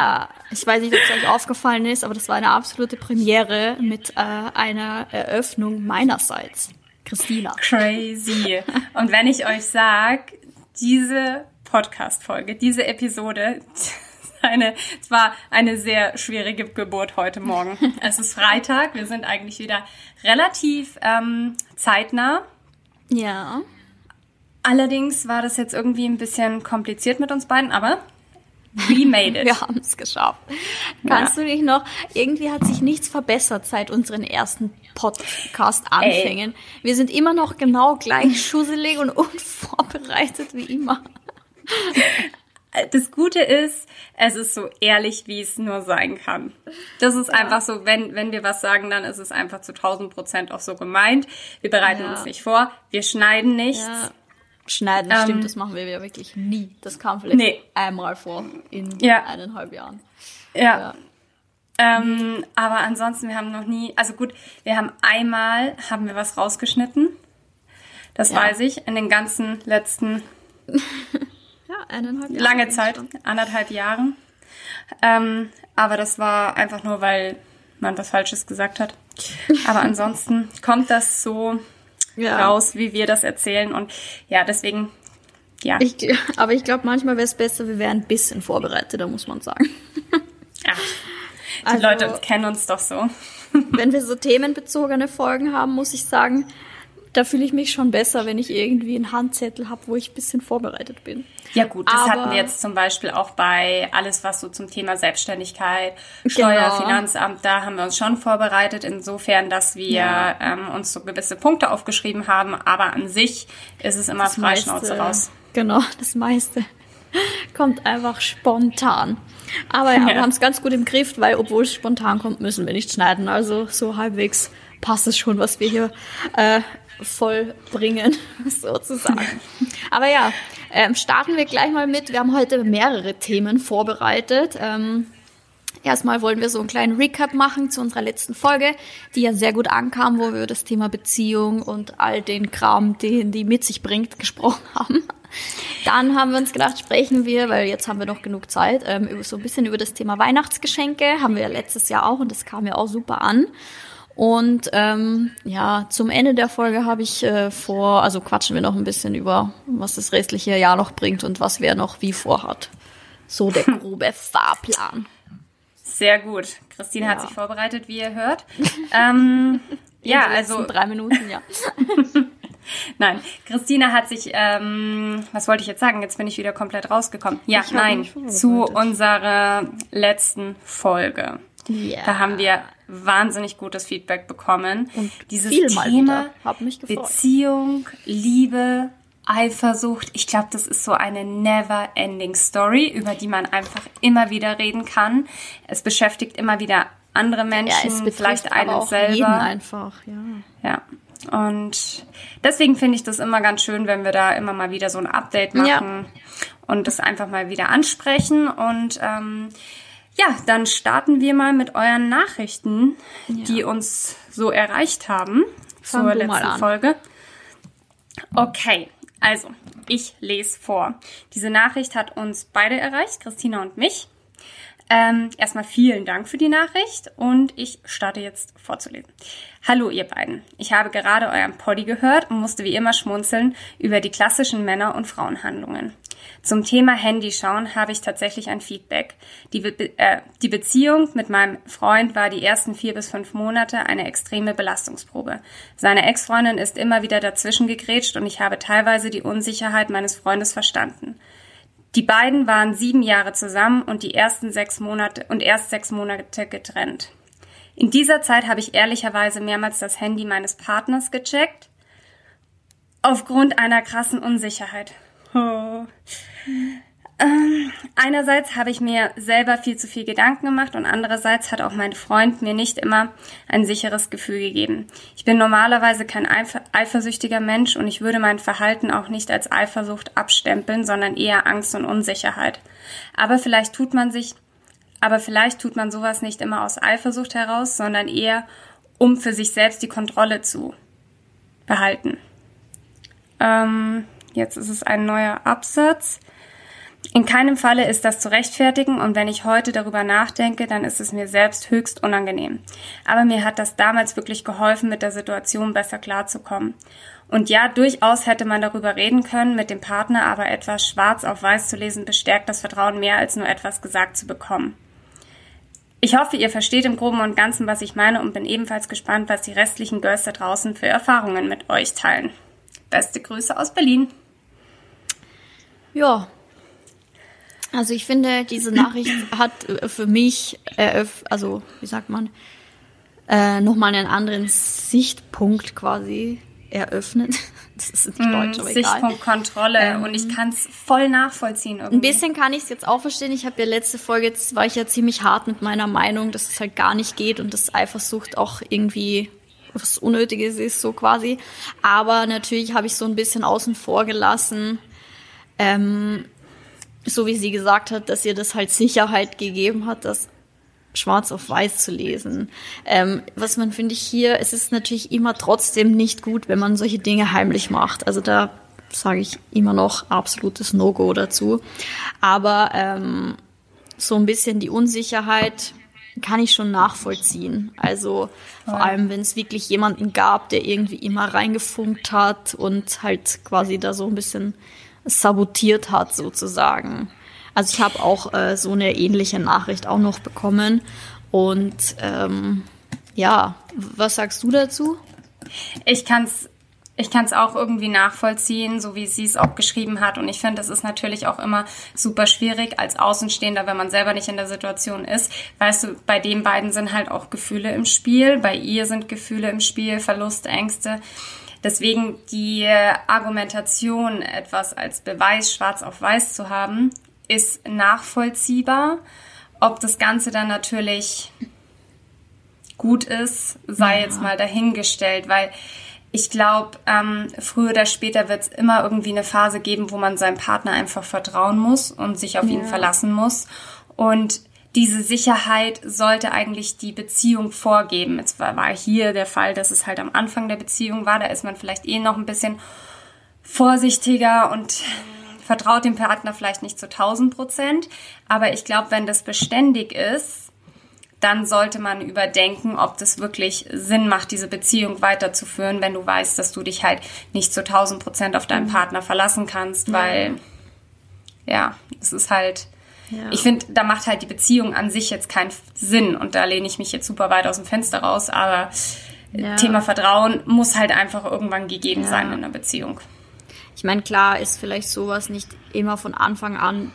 ja, ich weiß nicht, ob es euch aufgefallen ist, aber das war eine absolute Premiere mit äh, einer Eröffnung meinerseits. Christina. Crazy. Und wenn ich euch sag, diese Podcast-Folge, diese Episode, eine, es war eine sehr schwierige Geburt heute Morgen. Es ist Freitag, wir sind eigentlich wieder relativ ähm, zeitnah. Ja. Allerdings war das jetzt irgendwie ein bisschen kompliziert mit uns beiden, aber we made it. Wir haben es geschafft. Kannst ja. du dich noch, irgendwie hat sich nichts verbessert seit unseren ersten Podcast-Anfängen. Wir sind immer noch genau gleich schusselig und unvorbereitet wie immer. Das Gute ist, es ist so ehrlich, wie es nur sein kann. Das ist ja. einfach so, wenn, wenn wir was sagen, dann ist es einfach zu 1000 Prozent auch so gemeint. Wir bereiten ja. uns nicht vor, wir schneiden nichts. Schneiden, ähm, stimmt, das machen wir ja wirklich nie. Das kam vielleicht nee. einmal vor in ja. eineinhalb Jahren. Ja. ja. Ähm, aber ansonsten, wir haben noch nie, also gut, wir haben einmal, haben wir was rausgeschnitten. Das ja. weiß ich, in den ganzen letzten, ja, eineinhalb Jahre. Lange Zeit, schon. anderthalb Jahren. Ähm, aber das war einfach nur, weil man was Falsches gesagt hat. Aber ansonsten kommt das so ja. raus, wie wir das erzählen. Und ja, deswegen, ja. Ich, aber ich glaube, manchmal wäre es besser, wir wären ein bisschen vorbereiteter, muss man sagen. Ja. Die also, Leute kennen uns doch so. wenn wir so themenbezogene Folgen haben, muss ich sagen, da fühle ich mich schon besser, wenn ich irgendwie einen Handzettel habe, wo ich ein bisschen vorbereitet bin. Ja gut, das Aber, hatten wir jetzt zum Beispiel auch bei alles, was so zum Thema Selbstständigkeit, Steuer, genau. Finanzamt, da haben wir uns schon vorbereitet, insofern, dass wir ja. ähm, uns so gewisse Punkte aufgeschrieben haben. Aber an sich ist es immer Freischnauze raus. Genau, das meiste kommt einfach spontan. Aber ja, ja. wir haben es ganz gut im Griff, weil obwohl es spontan kommt, müssen wir nicht schneiden. Also so halbwegs passt es schon, was wir hier äh, vollbringen, sozusagen. Aber ja, ähm, starten wir gleich mal mit. Wir haben heute mehrere Themen vorbereitet. Ähm, Erstmal wollen wir so einen kleinen Recap machen zu unserer letzten Folge, die ja sehr gut ankam, wo wir über das Thema Beziehung und all den Kram, den die mit sich bringt, gesprochen haben. Dann haben wir uns gedacht, sprechen wir, weil jetzt haben wir noch genug Zeit, ähm, so ein bisschen über das Thema Weihnachtsgeschenke. Haben wir ja letztes Jahr auch und das kam ja auch super an. Und ähm, ja, zum Ende der Folge habe ich äh, vor, also quatschen wir noch ein bisschen über, was das restliche Jahr noch bringt und was wer noch wie vorhat. So der grobe Fahrplan. Sehr gut. Christine ja. hat sich vorbereitet, wie ihr hört. ähm, ja, also drei Minuten, ja. Nein, Christine hat sich, ähm, was wollte ich jetzt sagen? Jetzt bin ich wieder komplett rausgekommen. Ja, nein, zu unserer letzten Folge. Ja. Da haben wir wahnsinnig gutes Feedback bekommen. Und Dieses Thema Beziehung, Liebe, Eifersucht, ich glaube, das ist so eine never-ending Story, über die man einfach immer wieder reden kann. Es beschäftigt immer wieder andere Menschen, ja, vielleicht einen auch selber. Jeden einfach, ja. Ja. Und deswegen finde ich das immer ganz schön, wenn wir da immer mal wieder so ein Update machen ja. und das einfach mal wieder ansprechen. Und ähm, ja, dann starten wir mal mit euren Nachrichten, ja. die uns so erreicht haben Fang zur letzten Folge. Okay, also ich lese vor. Diese Nachricht hat uns beide erreicht, Christina und mich. Ähm, erstmal vielen Dank für die Nachricht und ich starte jetzt vorzulesen. Hallo ihr beiden. Ich habe gerade euren Poddy gehört und musste wie immer schmunzeln über die klassischen Männer- und Frauenhandlungen. Zum Thema Handyschauen habe ich tatsächlich ein Feedback. Die, Be äh, die Beziehung mit meinem Freund war die ersten vier bis fünf Monate eine extreme Belastungsprobe. Seine Ex-Freundin ist immer wieder dazwischen gegrätscht und ich habe teilweise die Unsicherheit meines Freundes verstanden. Die beiden waren sieben Jahre zusammen und die ersten sechs Monate und erst sechs Monate getrennt. In dieser Zeit habe ich ehrlicherweise mehrmals das Handy meines Partners gecheckt. Aufgrund einer krassen Unsicherheit. Oh. Ähm, einerseits habe ich mir selber viel zu viel Gedanken gemacht und andererseits hat auch mein Freund mir nicht immer ein sicheres Gefühl gegeben. Ich bin normalerweise kein eifer eifersüchtiger Mensch und ich würde mein Verhalten auch nicht als Eifersucht abstempeln, sondern eher Angst und Unsicherheit. Aber vielleicht tut man sich, aber vielleicht tut man sowas nicht immer aus Eifersucht heraus, sondern eher um für sich selbst die Kontrolle zu behalten. Ähm, jetzt ist es ein neuer Absatz. In keinem Falle ist das zu rechtfertigen und wenn ich heute darüber nachdenke, dann ist es mir selbst höchst unangenehm. Aber mir hat das damals wirklich geholfen, mit der Situation besser klarzukommen. Und ja, durchaus hätte man darüber reden können mit dem Partner, aber etwas schwarz auf weiß zu lesen bestärkt das Vertrauen mehr als nur etwas gesagt zu bekommen. Ich hoffe, ihr versteht im Groben und Ganzen, was ich meine und bin ebenfalls gespannt, was die restlichen Girls da draußen für Erfahrungen mit euch teilen. Beste Grüße aus Berlin. Ja, also ich finde, diese Nachricht hat äh, für mich, eröff also wie sagt man, äh, nochmal einen anderen Sichtpunkt quasi eröffnet. Das ist nicht mm, Deutsch, aber Sichtpunkt egal. Kontrolle ähm, und ich kann es voll nachvollziehen. Irgendwie. Ein bisschen kann ich es jetzt auch verstehen. Ich habe ja letzte Folge, jetzt war ich ja ziemlich hart mit meiner Meinung, dass es halt gar nicht geht und dass Eifersucht auch irgendwie was Unnötiges ist, so quasi. Aber natürlich habe ich so ein bisschen außen vor gelassen, ähm, so wie sie gesagt hat, dass ihr das halt Sicherheit gegeben hat, das schwarz auf weiß zu lesen. Ähm, was man finde ich hier, es ist natürlich immer trotzdem nicht gut, wenn man solche Dinge heimlich macht. Also da sage ich immer noch absolutes No-Go dazu. Aber ähm, so ein bisschen die Unsicherheit kann ich schon nachvollziehen. Also vor allem, wenn es wirklich jemanden gab, der irgendwie immer reingefunkt hat und halt quasi da so ein bisschen sabotiert hat sozusagen. Also ich habe auch äh, so eine ähnliche Nachricht auch noch bekommen. Und ähm, ja, was sagst du dazu? Ich kann es ich kann es auch irgendwie nachvollziehen, so wie sie es auch geschrieben hat. Und ich finde, es ist natürlich auch immer super schwierig als Außenstehender, wenn man selber nicht in der Situation ist. Weißt du, bei den beiden sind halt auch Gefühle im Spiel. Bei ihr sind Gefühle im Spiel, Verlust, Ängste. Deswegen die Argumentation, etwas als Beweis schwarz auf weiß zu haben, ist nachvollziehbar. Ob das Ganze dann natürlich gut ist, sei ja. jetzt mal dahingestellt, weil ich glaube, ähm, früher oder später wird es immer irgendwie eine Phase geben, wo man seinem Partner einfach vertrauen muss und sich auf ja. ihn verlassen muss. Und diese Sicherheit sollte eigentlich die Beziehung vorgeben. Jetzt war, war hier der Fall, dass es halt am Anfang der Beziehung war. Da ist man vielleicht eh noch ein bisschen vorsichtiger und vertraut dem Partner vielleicht nicht zu 1000 Prozent. Aber ich glaube, wenn das beständig ist, dann sollte man überdenken, ob das wirklich Sinn macht, diese Beziehung weiterzuführen, wenn du weißt, dass du dich halt nicht zu 1000 Prozent auf deinen mhm. Partner verlassen kannst, weil, ja, es ist halt, ja. Ich finde, da macht halt die Beziehung an sich jetzt keinen Sinn und da lehne ich mich jetzt super weit aus dem Fenster raus, aber ja. Thema Vertrauen muss halt einfach irgendwann gegeben ja. sein in einer Beziehung. Ich meine, klar ist vielleicht sowas nicht immer von Anfang an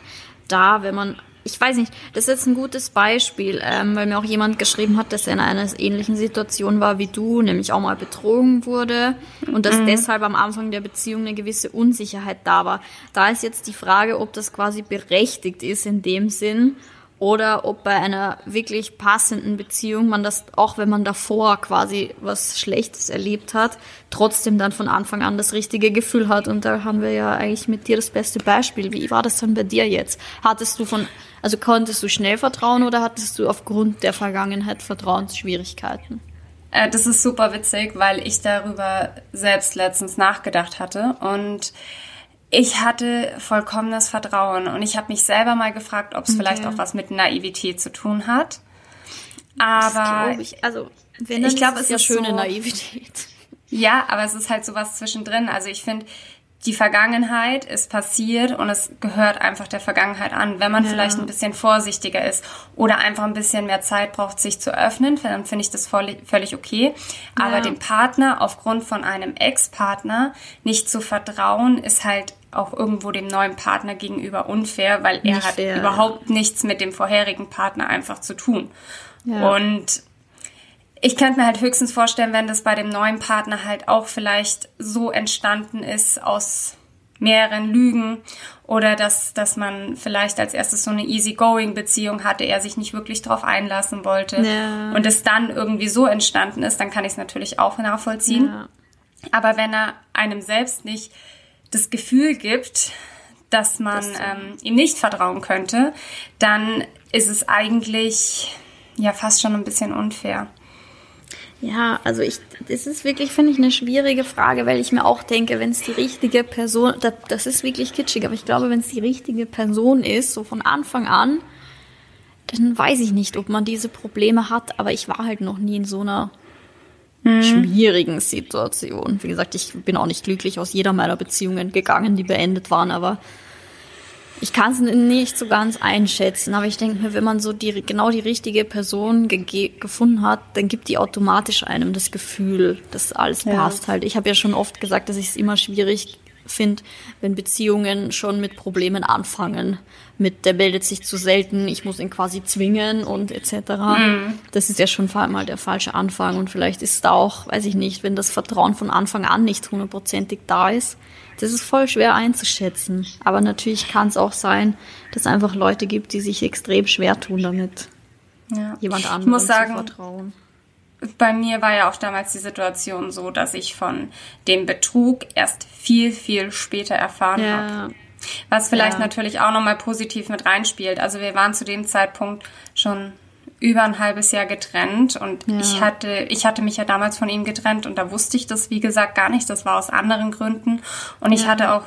da, wenn man ich weiß nicht, das ist jetzt ein gutes Beispiel, ähm, weil mir auch jemand geschrieben hat, dass er in einer ähnlichen Situation war wie du, nämlich auch mal betrogen wurde und dass mhm. deshalb am Anfang der Beziehung eine gewisse Unsicherheit da war. Da ist jetzt die Frage, ob das quasi berechtigt ist in dem Sinn oder ob bei einer wirklich passenden Beziehung man das, auch wenn man davor quasi was Schlechtes erlebt hat, trotzdem dann von Anfang an das richtige Gefühl hat. Und da haben wir ja eigentlich mit dir das beste Beispiel. Wie war das dann bei dir jetzt? Hattest du von, also konntest du schnell vertrauen oder hattest du aufgrund der Vergangenheit Vertrauensschwierigkeiten? Äh, das ist super witzig, weil ich darüber selbst letztens nachgedacht hatte und ich hatte vollkommenes Vertrauen und ich habe mich selber mal gefragt, ob es okay. vielleicht auch was mit Naivität zu tun hat. Aber ich, also wenn ich glaube, es ist ja schöne so, Naivität. Ja, aber es ist halt sowas zwischendrin. Also ich finde, die Vergangenheit ist passiert und es gehört einfach der Vergangenheit an. Wenn man ja. vielleicht ein bisschen vorsichtiger ist oder einfach ein bisschen mehr Zeit braucht, sich zu öffnen, dann finde ich das voll, völlig okay. Aber ja. dem Partner aufgrund von einem Ex-Partner nicht zu vertrauen, ist halt auch irgendwo dem neuen Partner gegenüber unfair, weil er Nicht hat fair. überhaupt nichts mit dem vorherigen Partner einfach zu tun. Ja. Und ich könnte mir halt höchstens vorstellen, wenn das bei dem neuen Partner halt auch vielleicht so entstanden ist aus mehreren Lügen oder dass, dass man vielleicht als erstes so eine easy-going-Beziehung hatte, er sich nicht wirklich darauf einlassen wollte ja. und es dann irgendwie so entstanden ist, dann kann ich es natürlich auch nachvollziehen. Ja. Aber wenn er einem selbst nicht das Gefühl gibt, dass man das ähm, ihm nicht vertrauen könnte, dann ist es eigentlich ja fast schon ein bisschen unfair. Ja, also ich, das ist wirklich, finde ich, eine schwierige Frage, weil ich mir auch denke, wenn es die richtige Person, das, das ist wirklich kitschig, aber ich glaube, wenn es die richtige Person ist, so von Anfang an, dann weiß ich nicht, ob man diese Probleme hat, aber ich war halt noch nie in so einer hm. schwierigen Situation. Wie gesagt, ich bin auch nicht glücklich aus jeder meiner Beziehungen gegangen, die beendet waren, aber ich kann es nicht so ganz einschätzen, aber ich denke mir, wenn man so die, genau die richtige Person gefunden hat, dann gibt die automatisch einem das Gefühl, dass alles ja. passt halt. Ich habe ja schon oft gesagt, dass ich es immer schwierig finde, wenn Beziehungen schon mit Problemen anfangen. Mit der meldet sich zu selten, ich muss ihn quasi zwingen und etc. Mhm. Das ist ja schon vor allem mal der falsche Anfang und vielleicht ist da auch, weiß ich nicht, wenn das Vertrauen von Anfang an nicht hundertprozentig da ist, das ist voll schwer einzuschätzen. Aber natürlich kann es auch sein, dass es einfach Leute gibt, die sich extrem schwer tun damit, ja. jemand anderem zu vertrauen. Bei mir war ja auch damals die Situation so, dass ich von dem Betrug erst viel, viel später erfahren ja. habe. Was vielleicht ja. natürlich auch nochmal positiv mit reinspielt. Also wir waren zu dem Zeitpunkt schon über ein halbes Jahr getrennt und ja. ich hatte, ich hatte mich ja damals von ihm getrennt und da wusste ich das, wie gesagt, gar nicht. Das war aus anderen Gründen. Und ich ja. hatte auch,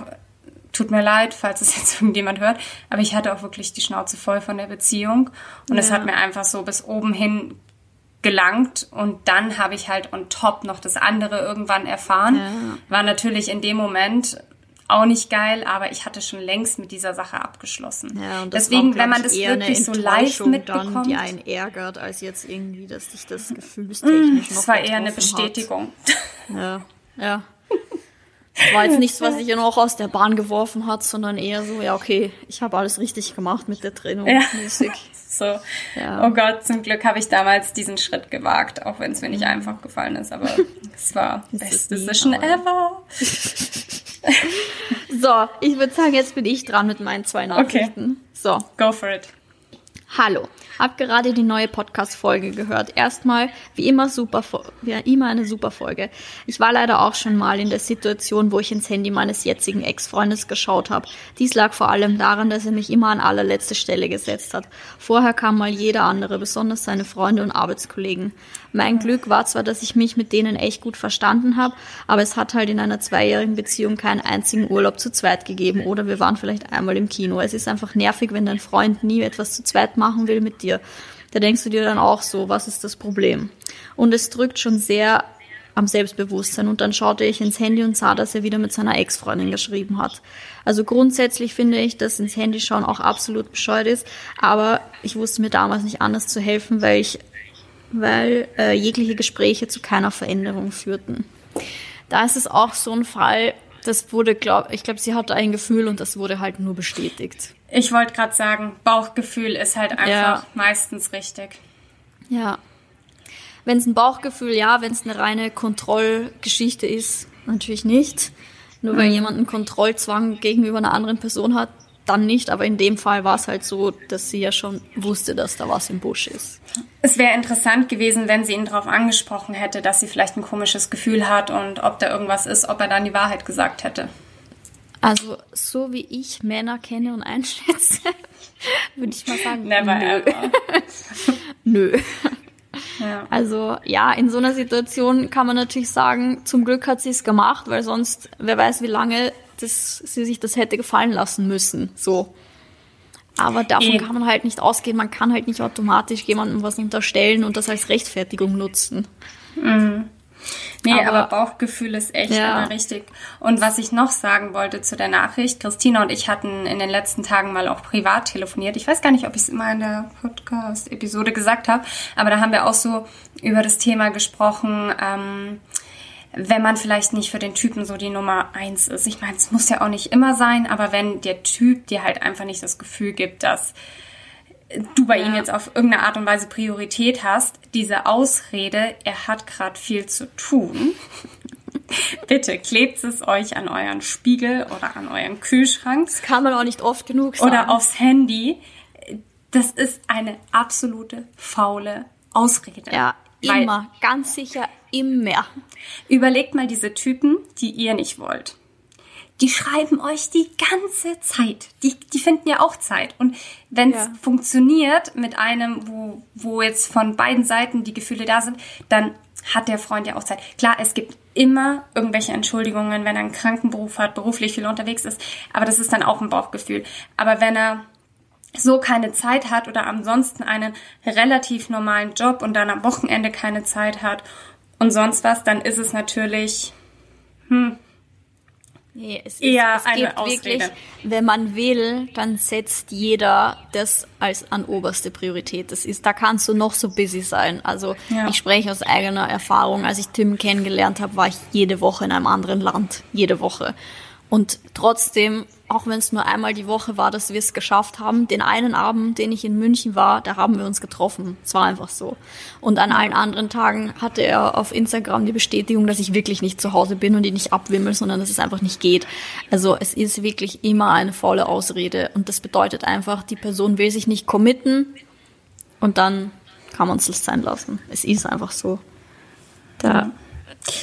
tut mir leid, falls es jetzt irgendjemand hört, aber ich hatte auch wirklich die Schnauze voll von der Beziehung und es hat mir einfach so bis oben hin gelangt und dann habe ich halt on top noch das andere irgendwann erfahren. Ja. War natürlich in dem Moment auch nicht geil, aber ich hatte schon längst mit dieser Sache abgeschlossen. Ja, und Deswegen, wenn man das wirklich so live mitbekommt, dann, die einen ärgert, als jetzt irgendwie, dass sich das gefühlstechnisch mm, noch Das war eher eine Bestätigung. Hat. Ja, ja. Das war jetzt nichts, was sich ja noch aus der Bahn geworfen hat, sondern eher so, ja, okay, ich habe alles richtig gemacht mit der Trennung. Ja. Mäßig. So, ja. oh Gott, zum Glück habe ich damals diesen Schritt gewagt, auch wenn es mir nicht einfach gefallen ist, aber es war best decision ever. so, ich würde sagen, jetzt bin ich dran mit meinen zwei Nachrichten. Okay. So. Go for it. Hallo, hab gerade die neue Podcast-Folge gehört. Erstmal, wie immer super, wie immer eine super Folge. Ich war leider auch schon mal in der Situation, wo ich ins Handy meines jetzigen Ex-Freundes geschaut habe. Dies lag vor allem daran, dass er mich immer an allerletzte Stelle gesetzt hat. Vorher kam mal jeder andere, besonders seine Freunde und Arbeitskollegen. Mein Glück war zwar, dass ich mich mit denen echt gut verstanden habe, aber es hat halt in einer zweijährigen Beziehung keinen einzigen Urlaub zu zweit gegeben oder wir waren vielleicht einmal im Kino. Es ist einfach nervig, wenn dein Freund nie etwas zu zweit machen will mit dir. Da denkst du dir dann auch so, was ist das Problem? Und es drückt schon sehr am Selbstbewusstsein. Und dann schaute ich ins Handy und sah, dass er wieder mit seiner Ex-Freundin geschrieben hat. Also grundsätzlich finde ich, dass ins Handy schauen auch absolut bescheuert ist. Aber ich wusste mir damals nicht anders zu helfen, weil ich weil äh, jegliche Gespräche zu keiner Veränderung führten. Da ist es auch so ein Fall, das wurde, glaub, ich glaube, sie hatte ein Gefühl und das wurde halt nur bestätigt. Ich wollte gerade sagen, Bauchgefühl ist halt einfach ja. meistens richtig. Ja. Wenn es ein Bauchgefühl, ja, wenn es eine reine Kontrollgeschichte ist, natürlich nicht. Nur weil mhm. jemand einen Kontrollzwang gegenüber einer anderen Person hat, dann nicht, aber in dem Fall war es halt so, dass sie ja schon wusste, dass da was im Busch ist. Es wäre interessant gewesen, wenn sie ihn darauf angesprochen hätte, dass sie vielleicht ein komisches Gefühl hat und ob da irgendwas ist, ob er dann die Wahrheit gesagt hätte. Also, so wie ich Männer kenne und einschätze, würde ich mal sagen, Never nö. ever. nö. Ja. Also ja, in so einer Situation kann man natürlich sagen, zum Glück hat sie es gemacht, weil sonst, wer weiß, wie lange das, sie sich das hätte gefallen lassen müssen. So. Aber davon Eben. kann man halt nicht ausgehen. Man kann halt nicht automatisch jemandem was unterstellen und das als Rechtfertigung nutzen. Mhm. Nee, aber, aber, Bauchgefühl ist echt ja. immer richtig. Und was ich noch sagen wollte zu der Nachricht, Christina und ich hatten in den letzten Tagen mal auch privat telefoniert. Ich weiß gar nicht, ob ich es immer in der Podcast-Episode gesagt habe, aber da haben wir auch so über das Thema gesprochen, ähm, wenn man vielleicht nicht für den Typen so die Nummer eins ist. Ich meine, es muss ja auch nicht immer sein, aber wenn der Typ dir halt einfach nicht das Gefühl gibt, dass du bei ja. ihm jetzt auf irgendeine Art und Weise Priorität hast, diese Ausrede, er hat gerade viel zu tun. Bitte klebt es euch an euren Spiegel oder an euren Kühlschrank. Das kann man auch nicht oft genug sagen. Oder aufs Handy. Das ist eine absolute faule Ausrede. Ja, immer. Ganz sicher immer. Überlegt mal diese Typen, die ihr nicht wollt. Die schreiben euch die ganze Zeit. Die, die finden ja auch Zeit. Und wenn es ja. funktioniert mit einem, wo, wo jetzt von beiden Seiten die Gefühle da sind, dann hat der Freund ja auch Zeit. Klar, es gibt immer irgendwelche Entschuldigungen, wenn er einen Krankenberuf hat, beruflich viel unterwegs ist, aber das ist dann auch ein Bauchgefühl. Aber wenn er so keine Zeit hat oder ansonsten einen relativ normalen Job und dann am Wochenende keine Zeit hat und sonst was, dann ist es natürlich, hm, Nee, es, eher ist, es eine Ausrede. Wirklich, wenn man will, dann setzt jeder das als an oberste Priorität. Das ist, da kannst du noch so busy sein. Also ja. ich spreche aus eigener Erfahrung. Als ich Tim kennengelernt habe, war ich jede Woche in einem anderen Land. Jede Woche. Und trotzdem auch wenn es nur einmal die Woche war, dass wir es geschafft haben. Den einen Abend, den ich in München war, da haben wir uns getroffen. Es war einfach so. Und an allen anderen Tagen hatte er auf Instagram die Bestätigung, dass ich wirklich nicht zu Hause bin und ihn nicht abwimmel, sondern dass es einfach nicht geht. Also es ist wirklich immer eine faule Ausrede. Und das bedeutet einfach, die Person will sich nicht committen und dann kann man es sein lassen. Es ist einfach so. Da,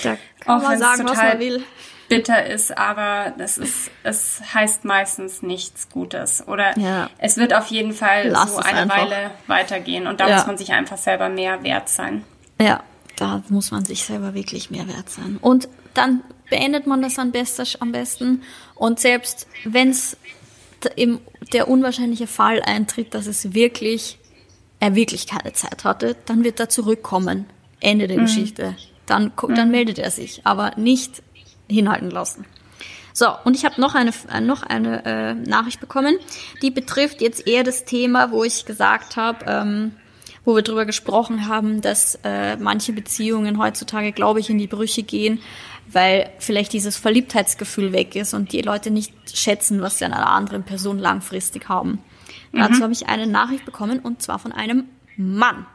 da kann auch man sagen, was man will bitter ist, aber das ist, es heißt meistens nichts Gutes. Oder ja. es wird auf jeden Fall Lass so eine einfach. Weile weitergehen und da ja. muss man sich einfach selber mehr wert sein. Ja, da muss man sich selber wirklich mehr wert sein. Und dann beendet man das am besten. Und selbst wenn es der unwahrscheinliche Fall eintritt, dass es wirklich, er wirklich keine Zeit hatte, dann wird er zurückkommen. Ende der mhm. Geschichte. Dann, dann mhm. meldet er sich. Aber nicht hinhalten lassen. So, und ich habe noch eine, noch eine äh, Nachricht bekommen, die betrifft jetzt eher das Thema, wo ich gesagt habe, ähm, wo wir drüber gesprochen haben, dass äh, manche Beziehungen heutzutage, glaube ich, in die Brüche gehen, weil vielleicht dieses Verliebtheitsgefühl weg ist und die Leute nicht schätzen, was sie an einer anderen Person langfristig haben. Mhm. Dazu habe ich eine Nachricht bekommen und zwar von einem Mann.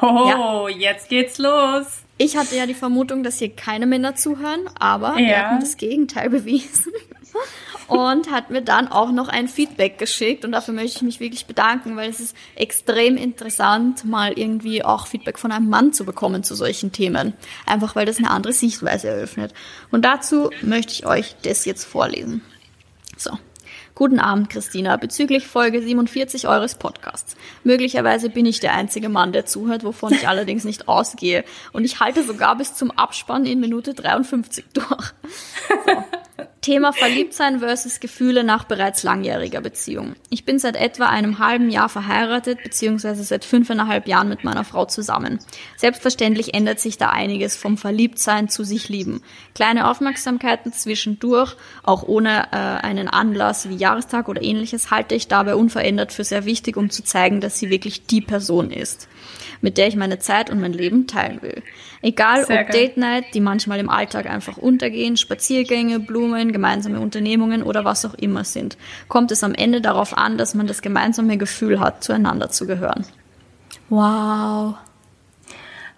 Oh, ja. jetzt geht's los. Ich hatte ja die Vermutung, dass hier keine Männer zuhören, aber ja. er hat das Gegenteil bewiesen und hat mir dann auch noch ein Feedback geschickt und dafür möchte ich mich wirklich bedanken, weil es ist extrem interessant, mal irgendwie auch Feedback von einem Mann zu bekommen zu solchen Themen. Einfach weil das eine andere Sichtweise eröffnet. Und dazu möchte ich euch das jetzt vorlesen. So. Guten Abend, Christina. Bezüglich Folge 47 eures Podcasts. Möglicherweise bin ich der einzige Mann, der zuhört, wovon ich allerdings nicht ausgehe. Und ich halte sogar bis zum Abspann in Minute 53 durch. So. Thema Verliebtsein versus Gefühle nach bereits langjähriger Beziehung. Ich bin seit etwa einem halben Jahr verheiratet, beziehungsweise seit fünfeinhalb Jahren mit meiner Frau zusammen. Selbstverständlich ändert sich da einiges vom Verliebtsein zu sich lieben. Kleine Aufmerksamkeiten zwischendurch, auch ohne äh, einen Anlass wie Jahrestag oder ähnliches, halte ich dabei unverändert für sehr wichtig, um zu zeigen, dass sie wirklich die Person ist mit der ich meine Zeit und mein Leben teilen will. Egal Sehr ob geil. Date Night, die manchmal im Alltag einfach untergehen, Spaziergänge, Blumen, gemeinsame Unternehmungen oder was auch immer sind, kommt es am Ende darauf an, dass man das gemeinsame Gefühl hat, zueinander zu gehören. Wow.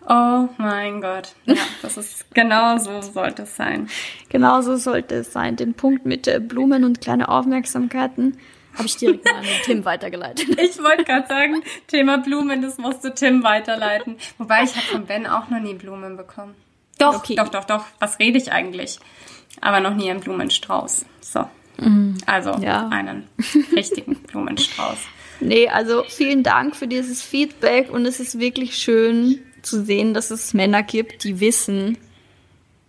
Oh mein Gott. Ja, das ist genau so sollte es sein. Genau so sollte es sein. Den Punkt mit Blumen und kleine Aufmerksamkeiten habe ich direkt mal an Tim weitergeleitet. Ich wollte gerade sagen, Thema Blumen, das musst du Tim weiterleiten. Wobei ich habe von Ben auch noch nie Blumen bekommen. Doch, okay. doch, doch, doch. Was rede ich eigentlich? Aber noch nie einen Blumenstrauß. So. Mhm. Also ja. einen richtigen Blumenstrauß. Nee, also vielen Dank für dieses Feedback und es ist wirklich schön zu sehen, dass es Männer gibt, die wissen,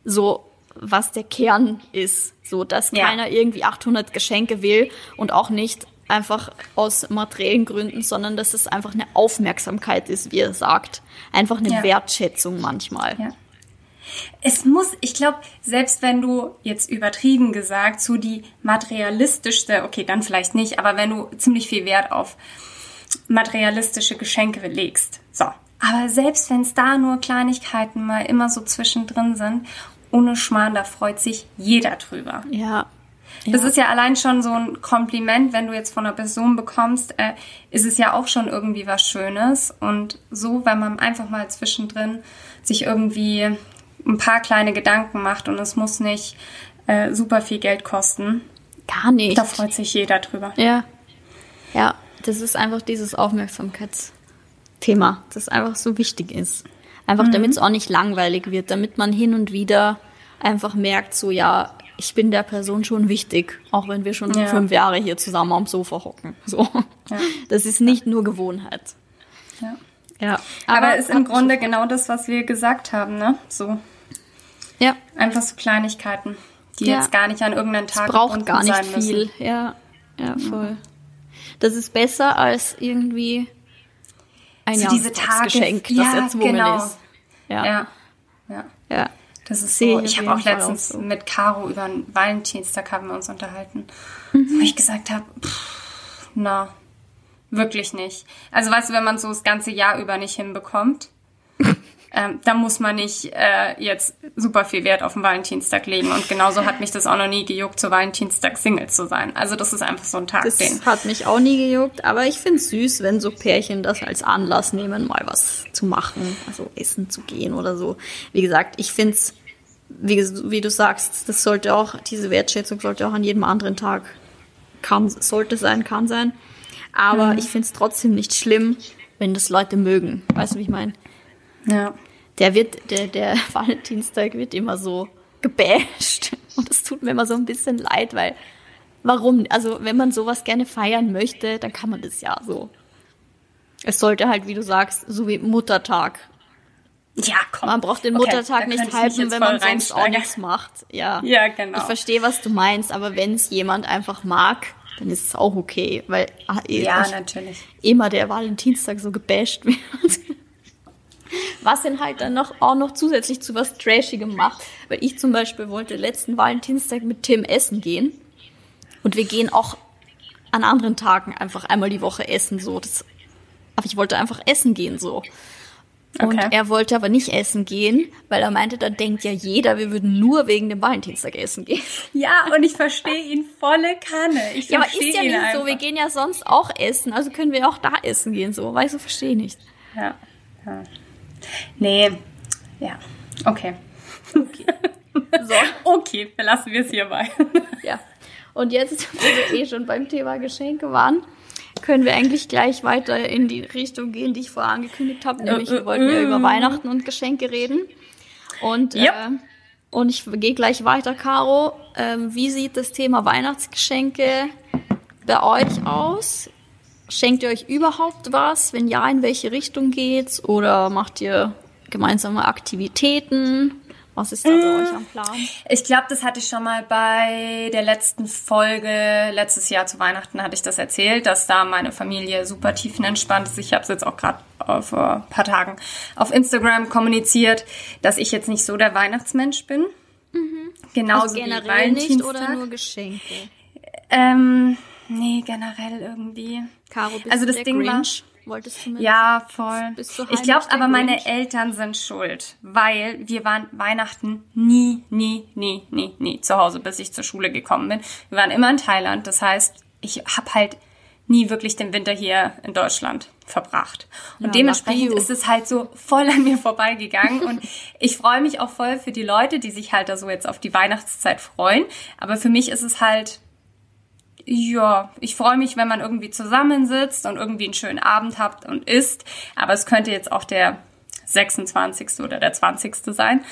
so was der Kern ist. So, dass ja. keiner irgendwie 800 Geschenke will und auch nicht einfach aus materiellen Gründen, sondern dass es einfach eine Aufmerksamkeit ist, wie er sagt. Einfach eine ja. Wertschätzung manchmal. Ja. Es muss, ich glaube, selbst wenn du jetzt übertrieben gesagt so die materialistischste, okay, dann vielleicht nicht, aber wenn du ziemlich viel Wert auf materialistische Geschenke legst, so. Aber selbst wenn es da nur Kleinigkeiten mal immer so zwischendrin sind ohne Schmarrn, da freut sich jeder drüber. Ja. Das ist ja allein schon so ein Kompliment, wenn du jetzt von einer Person bekommst, äh, ist es ja auch schon irgendwie was Schönes. Und so, wenn man einfach mal zwischendrin sich irgendwie ein paar kleine Gedanken macht und es muss nicht äh, super viel Geld kosten. Gar nicht. Da freut sich jeder drüber. Ja. Ja, das ist einfach dieses Aufmerksamkeitsthema, das einfach so wichtig ist. Einfach mhm. damit es auch nicht langweilig wird, damit man hin und wieder einfach merkt, so ja, ich bin der Person schon wichtig, auch wenn wir schon ja. fünf Jahre hier zusammen am Sofa hocken. So. Ja. Das ist nicht nur Gewohnheit. Ja. Ja. Aber, aber ist im Grunde genau das, was wir gesagt haben, ne? So. Ja. Einfach so Kleinigkeiten, die ja. jetzt gar nicht an irgendeinen Tag es braucht gar nicht viel. Müssen. Ja, ja, voll. Das ist besser als irgendwie ein so diese Geschenk, das ja, erzwungen genau. ist. Ja. ja. Ja. ja. Das ist so. Ich habe auch letztens auch so. mit Caro über einen Valentinstag haben wir uns unterhalten, mhm. wo ich gesagt habe, na, wirklich nicht. Also weißt du, wenn man so das ganze Jahr über nicht hinbekommt, ähm, da muss man nicht äh, jetzt super viel Wert auf den Valentinstag legen. Und genauso hat mich das auch noch nie gejuckt, zu Valentinstag Single zu sein. Also das ist einfach so ein Tag, das den. hat mich auch nie gejuckt, aber ich finde es süß, wenn so Pärchen das als Anlass nehmen, mal was zu machen, also essen zu gehen oder so. Wie gesagt, ich finde es, wie, wie du sagst, das sollte auch, diese Wertschätzung sollte auch an jedem anderen Tag kann, sollte sein, kann sein. Aber mhm. ich finde es trotzdem nicht schlimm, wenn das Leute mögen. Weißt du, wie ich meine? Ja. Der wird, der, der Valentinstag wird immer so gebasht. Und das tut mir immer so ein bisschen leid, weil warum? Also, wenn man sowas gerne feiern möchte, dann kann man das ja so. Es sollte halt, wie du sagst, so wie Muttertag. Ja, komm. Man braucht den Muttertag okay, nicht halten, wenn man sonst auch nichts macht. Ja. Ja, genau. Ich verstehe, was du meinst, aber wenn es jemand einfach mag, dann ist es auch okay, weil ah, ja, natürlich. immer der Valentinstag so gebasht wird. Was ihn halt dann noch, auch noch zusätzlich zu was Trashigem macht. Weil ich zum Beispiel wollte letzten Valentinstag mit Tim essen gehen. Und wir gehen auch an anderen Tagen einfach einmal die Woche essen, so. Das, aber ich wollte einfach essen gehen, so. Und okay. er wollte aber nicht essen gehen, weil er meinte, da denkt ja jeder, wir würden nur wegen dem Valentinstag essen gehen. Ja, und ich verstehe ihn volle Kanne. Ich ja, aber ist ja nicht einfach. so, wir gehen ja sonst auch essen, also können wir auch da essen gehen, so. Weißt du, verstehe ich nicht. Ja, ja. Nee, ja, okay. Okay. So. okay, belassen wir es hierbei. ja. Und jetzt, wo wir eh schon beim Thema Geschenke waren, können wir eigentlich gleich weiter in die Richtung gehen, die ich vorher angekündigt habe. Nämlich, wir wollten ja über Weihnachten und Geschenke reden. Und, yep. äh, und ich gehe gleich weiter, Caro. Ähm, wie sieht das Thema Weihnachtsgeschenke bei euch aus? Schenkt ihr euch überhaupt was? Wenn ja, in welche Richtung geht's? Oder macht ihr gemeinsame Aktivitäten? Was ist da bei mmh. euch am Plan? Ich glaube, das hatte ich schon mal bei der letzten Folge letztes Jahr zu Weihnachten hatte ich das erzählt, dass da meine Familie super tiefenentspannt ist. Ich habe es jetzt auch gerade vor ein paar Tagen auf Instagram kommuniziert, dass ich jetzt nicht so der Weihnachtsmensch bin. Mhm. Genauso also generell wie nicht oder nur Geschenke? Ähm, nee, generell irgendwie. Caro, bist also das der Ding Grinch? war wolltest du mit? Ja, voll. ich glaube aber, meine Eltern sind schuld, weil wir waren Weihnachten nie, nie, nie, nie, nie zu Hause, bis ich zur Schule gekommen bin. Wir waren immer in Thailand. Das heißt, ich habe halt nie wirklich den Winter hier in Deutschland verbracht. Und ja, dementsprechend ist es halt so voll an mir vorbeigegangen. und ich freue mich auch voll für die Leute, die sich halt da so jetzt auf die Weihnachtszeit freuen. Aber für mich ist es halt ja, ich freue mich, wenn man irgendwie zusammensitzt und irgendwie einen schönen Abend habt und isst. Aber es könnte jetzt auch der 26. oder der 20. sein.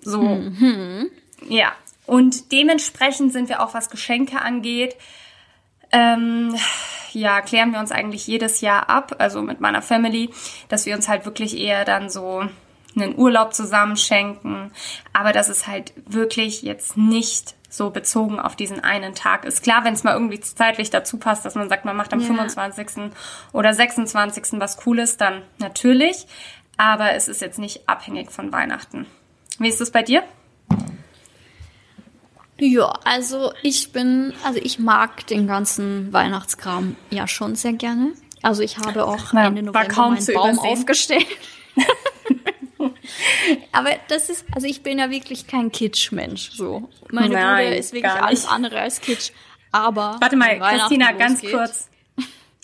So. Mhm. Ja. Und dementsprechend sind wir auch, was Geschenke angeht, ähm, ja, klären wir uns eigentlich jedes Jahr ab, also mit meiner Family, dass wir uns halt wirklich eher dann so einen Urlaub zusammen schenken. Aber das ist halt wirklich jetzt nicht so bezogen auf diesen einen Tag ist. Klar, wenn es mal irgendwie zeitlich dazu passt, dass man sagt, man macht am ja. 25. oder 26. was Cooles, dann natürlich. Aber es ist jetzt nicht abhängig von Weihnachten. Wie ist es bei dir? Ja, also ich bin, also ich mag den ganzen Weihnachtskram ja schon sehr gerne. Also ich habe auch ja, Ende November meinen Baum übersehen. aufgestellt. Aber das ist, also ich bin ja wirklich kein Kitsch-Mensch. So. Meine Nein, Bruder ist wirklich alles andere als Kitsch. Aber. Warte mal, Christina, ganz kurz.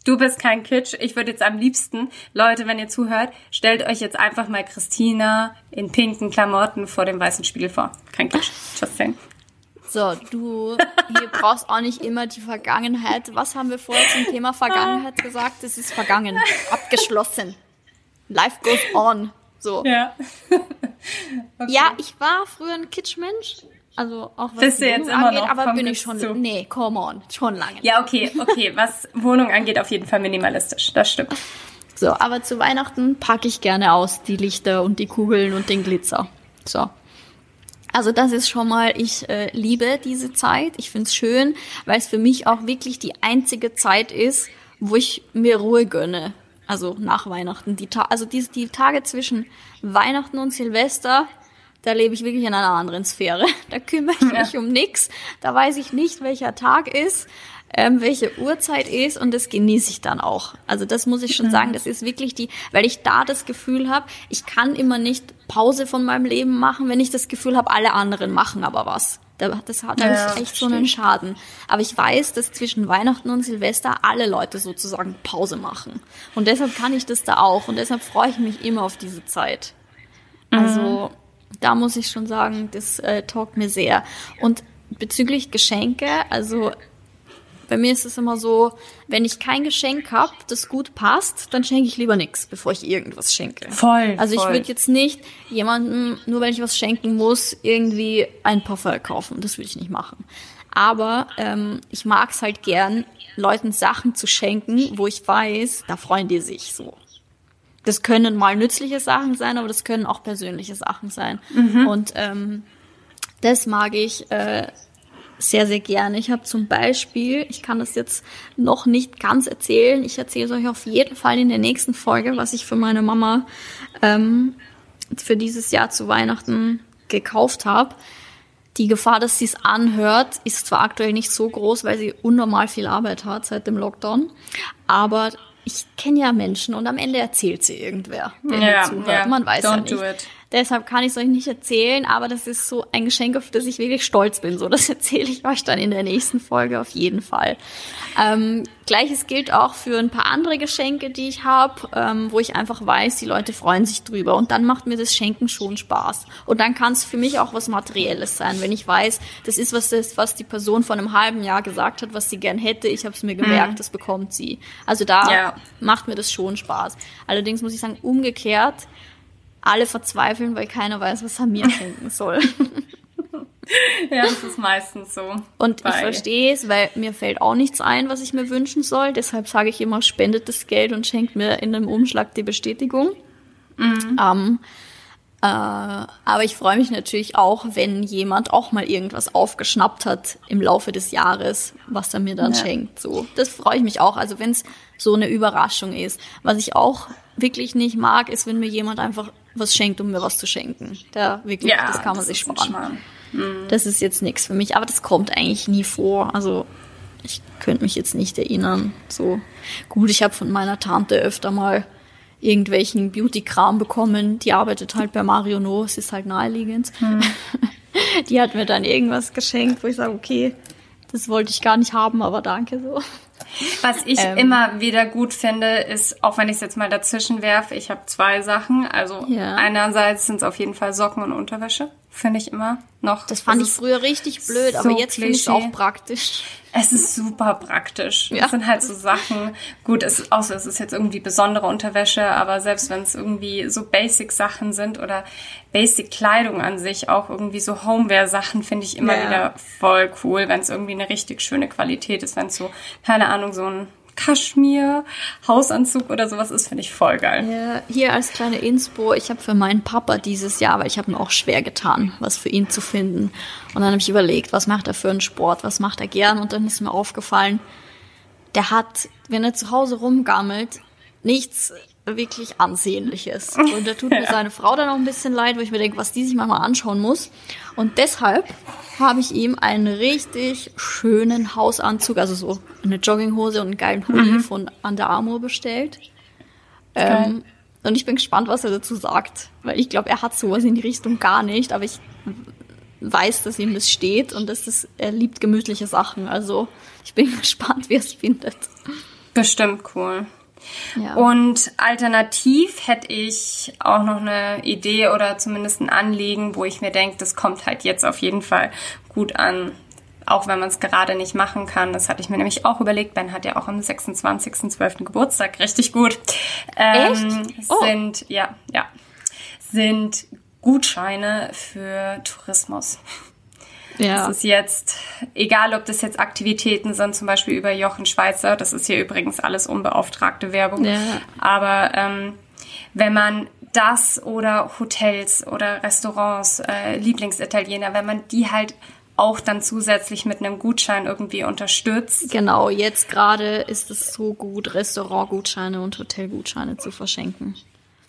Du bist kein Kitsch. Ich würde jetzt am liebsten, Leute, wenn ihr zuhört, stellt euch jetzt einfach mal Christina in pinken Klamotten vor dem weißen Spiegel vor. Kein Kitsch. Just saying. So, du hier brauchst auch nicht immer die Vergangenheit. Was haben wir vorher zum Thema Vergangenheit gesagt? Es ist vergangen. Abgeschlossen. Life goes on. So. Ja. okay. Ja, ich war früher ein Kitschmensch. Also auch was Bist die Wohnung angeht, aber bin ich schon. Zu. Nee, come on, schon lange. Ja, okay, okay. Was Wohnung angeht, auf jeden Fall minimalistisch. Das stimmt. So, aber zu Weihnachten packe ich gerne aus die Lichter und die Kugeln und den Glitzer. So. Also das ist schon mal, ich äh, liebe diese Zeit. Ich find's schön, weil es für mich auch wirklich die einzige Zeit ist, wo ich mir Ruhe gönne. Also nach Weihnachten. Die Ta also die, die Tage zwischen Weihnachten und Silvester, da lebe ich wirklich in einer anderen Sphäre. Da kümmere ich mich ja. um nix. Da weiß ich nicht, welcher Tag ist ähm, welche Uhrzeit ist und das genieße ich dann auch. Also das muss ich schon mhm. sagen, das ist wirklich die, weil ich da das Gefühl habe, ich kann immer nicht Pause von meinem Leben machen, wenn ich das Gefühl habe, alle anderen machen aber was. Das hat ja, echt so einen Schaden. Aber ich weiß, dass zwischen Weihnachten und Silvester alle Leute sozusagen Pause machen. Und deshalb kann ich das da auch. Und deshalb freue ich mich immer auf diese Zeit. Also, mhm. da muss ich schon sagen, das äh, taugt mir sehr. Und bezüglich Geschenke, also bei mir ist es immer so, wenn ich kein Geschenk habe, das gut passt, dann schenke ich lieber nichts, bevor ich irgendwas schenke. Voll. Also voll. ich würde jetzt nicht jemandem, nur wenn ich was schenken muss, irgendwie ein Parfum kaufen. Das würde ich nicht machen. Aber ähm, ich mag es halt gern, Leuten Sachen zu schenken, wo ich weiß, da freuen die sich so. Das können mal nützliche Sachen sein, aber das können auch persönliche Sachen sein. Mhm. Und ähm, das mag ich äh, sehr, sehr gerne. Ich habe zum Beispiel, ich kann das jetzt noch nicht ganz erzählen, ich erzähle es euch auf jeden Fall in der nächsten Folge, was ich für meine Mama ähm, für dieses Jahr zu Weihnachten gekauft habe. Die Gefahr, dass sie es anhört, ist zwar aktuell nicht so groß, weil sie unnormal viel Arbeit hat seit dem Lockdown, aber ich kenne ja Menschen und am Ende erzählt sie irgendwer, der ja, zuhört. Ja, Man weiß ja nicht. Deshalb kann ich es euch nicht erzählen, aber das ist so ein Geschenk, auf das ich wirklich stolz bin. So, das erzähle ich euch dann in der nächsten Folge auf jeden Fall. Ähm, Gleiches gilt auch für ein paar andere Geschenke, die ich habe, ähm, wo ich einfach weiß, die Leute freuen sich drüber. Und dann macht mir das Schenken schon Spaß. Und dann kann es für mich auch was Materielles sein, wenn ich weiß, das ist was, das, was die Person vor einem halben Jahr gesagt hat, was sie gern hätte. Ich habe es mir gemerkt, mhm. das bekommt sie. Also da ja. macht mir das schon Spaß. Allerdings muss ich sagen, umgekehrt alle verzweifeln, weil keiner weiß, was er mir schenken soll. ja, das ist meistens so. Und ich verstehe es, weil mir fällt auch nichts ein, was ich mir wünschen soll. Deshalb sage ich immer, spendet das Geld und schenkt mir in einem Umschlag die Bestätigung. Mhm. Ähm, äh, aber ich freue mich natürlich auch, wenn jemand auch mal irgendwas aufgeschnappt hat im Laufe des Jahres, was er mir dann ja. schenkt. So, das freue ich mich auch. Also wenn es so eine Überraschung ist. Was ich auch wirklich nicht mag, ist, wenn mir jemand einfach was schenkt, um mir was zu schenken. Da wirklich, ja, das kann man das sich sparen. Mhm. Das ist jetzt nichts für mich, aber das kommt eigentlich nie vor. Also ich könnte mich jetzt nicht erinnern. So gut, ich habe von meiner Tante öfter mal irgendwelchen Beauty-Kram bekommen. Die arbeitet halt bei Mario No, es ist halt naheliegend. Mhm. Die hat mir dann irgendwas geschenkt, wo ich sage, okay, das wollte ich gar nicht haben, aber danke so. Was ich ähm, immer wieder gut finde, ist, auch wenn ich es jetzt mal dazwischen werfe, ich habe zwei Sachen. Also ja. einerseits sind es auf jeden Fall Socken und Unterwäsche, finde ich immer noch. Das fand das ich früher richtig blöd, so aber jetzt finde ich es auch praktisch. Es ist super praktisch. Ja. Das sind halt so Sachen. Gut, es ist, außer es ist jetzt irgendwie besondere Unterwäsche, aber selbst wenn es irgendwie so Basic-Sachen sind oder Basic-Kleidung an sich, auch irgendwie so Homeware-Sachen, finde ich immer ja. wieder voll cool, wenn es irgendwie eine richtig schöne Qualität ist, wenn es so, keine Ahnung, so ein Kaschmir, Hausanzug oder sowas ist, finde ich voll geil. Ja, hier als kleine Inspo, ich habe für meinen Papa dieses Jahr, weil ich habe mir auch schwer getan, was für ihn zu finden. Und dann habe ich überlegt, was macht er für einen Sport, was macht er gern? Und dann ist mir aufgefallen, der hat, wenn er zu Hause rumgammelt, nichts wirklich Ansehnliches. Und da tut mir seine Frau dann auch ein bisschen leid, wo ich mir denke, was die sich mal anschauen muss. Und deshalb habe ich ihm einen richtig schönen Hausanzug, also so eine Jogginghose und einen geilen Hoodie mhm. von Under Armour bestellt. Ähm, und ich bin gespannt, was er dazu sagt, weil ich glaube, er hat sowas in die Richtung gar nicht, aber ich weiß, dass ihm das steht und dass das, er liebt gemütliche Sachen. Also ich bin gespannt, wie er es findet. Bestimmt cool. Ja. Und alternativ hätte ich auch noch eine Idee oder zumindest ein Anliegen, wo ich mir denke, das kommt halt jetzt auf jeden Fall gut an. Auch wenn man es gerade nicht machen kann. Das hatte ich mir nämlich auch überlegt. Ben hat ja auch am 26.12. Geburtstag. Richtig gut. Ähm, Echt? Oh. Sind, ja, ja. Sind Gutscheine für Tourismus. Ja. Das ist jetzt, egal ob das jetzt Aktivitäten sind, zum Beispiel über Jochen Schweizer, das ist hier übrigens alles unbeauftragte Werbung. Ja. Aber ähm, wenn man das oder Hotels oder Restaurants, äh, Lieblingsitaliener, wenn man die halt auch dann zusätzlich mit einem Gutschein irgendwie unterstützt. Genau, jetzt gerade ist es so gut, Restaurantgutscheine und Hotelgutscheine zu verschenken.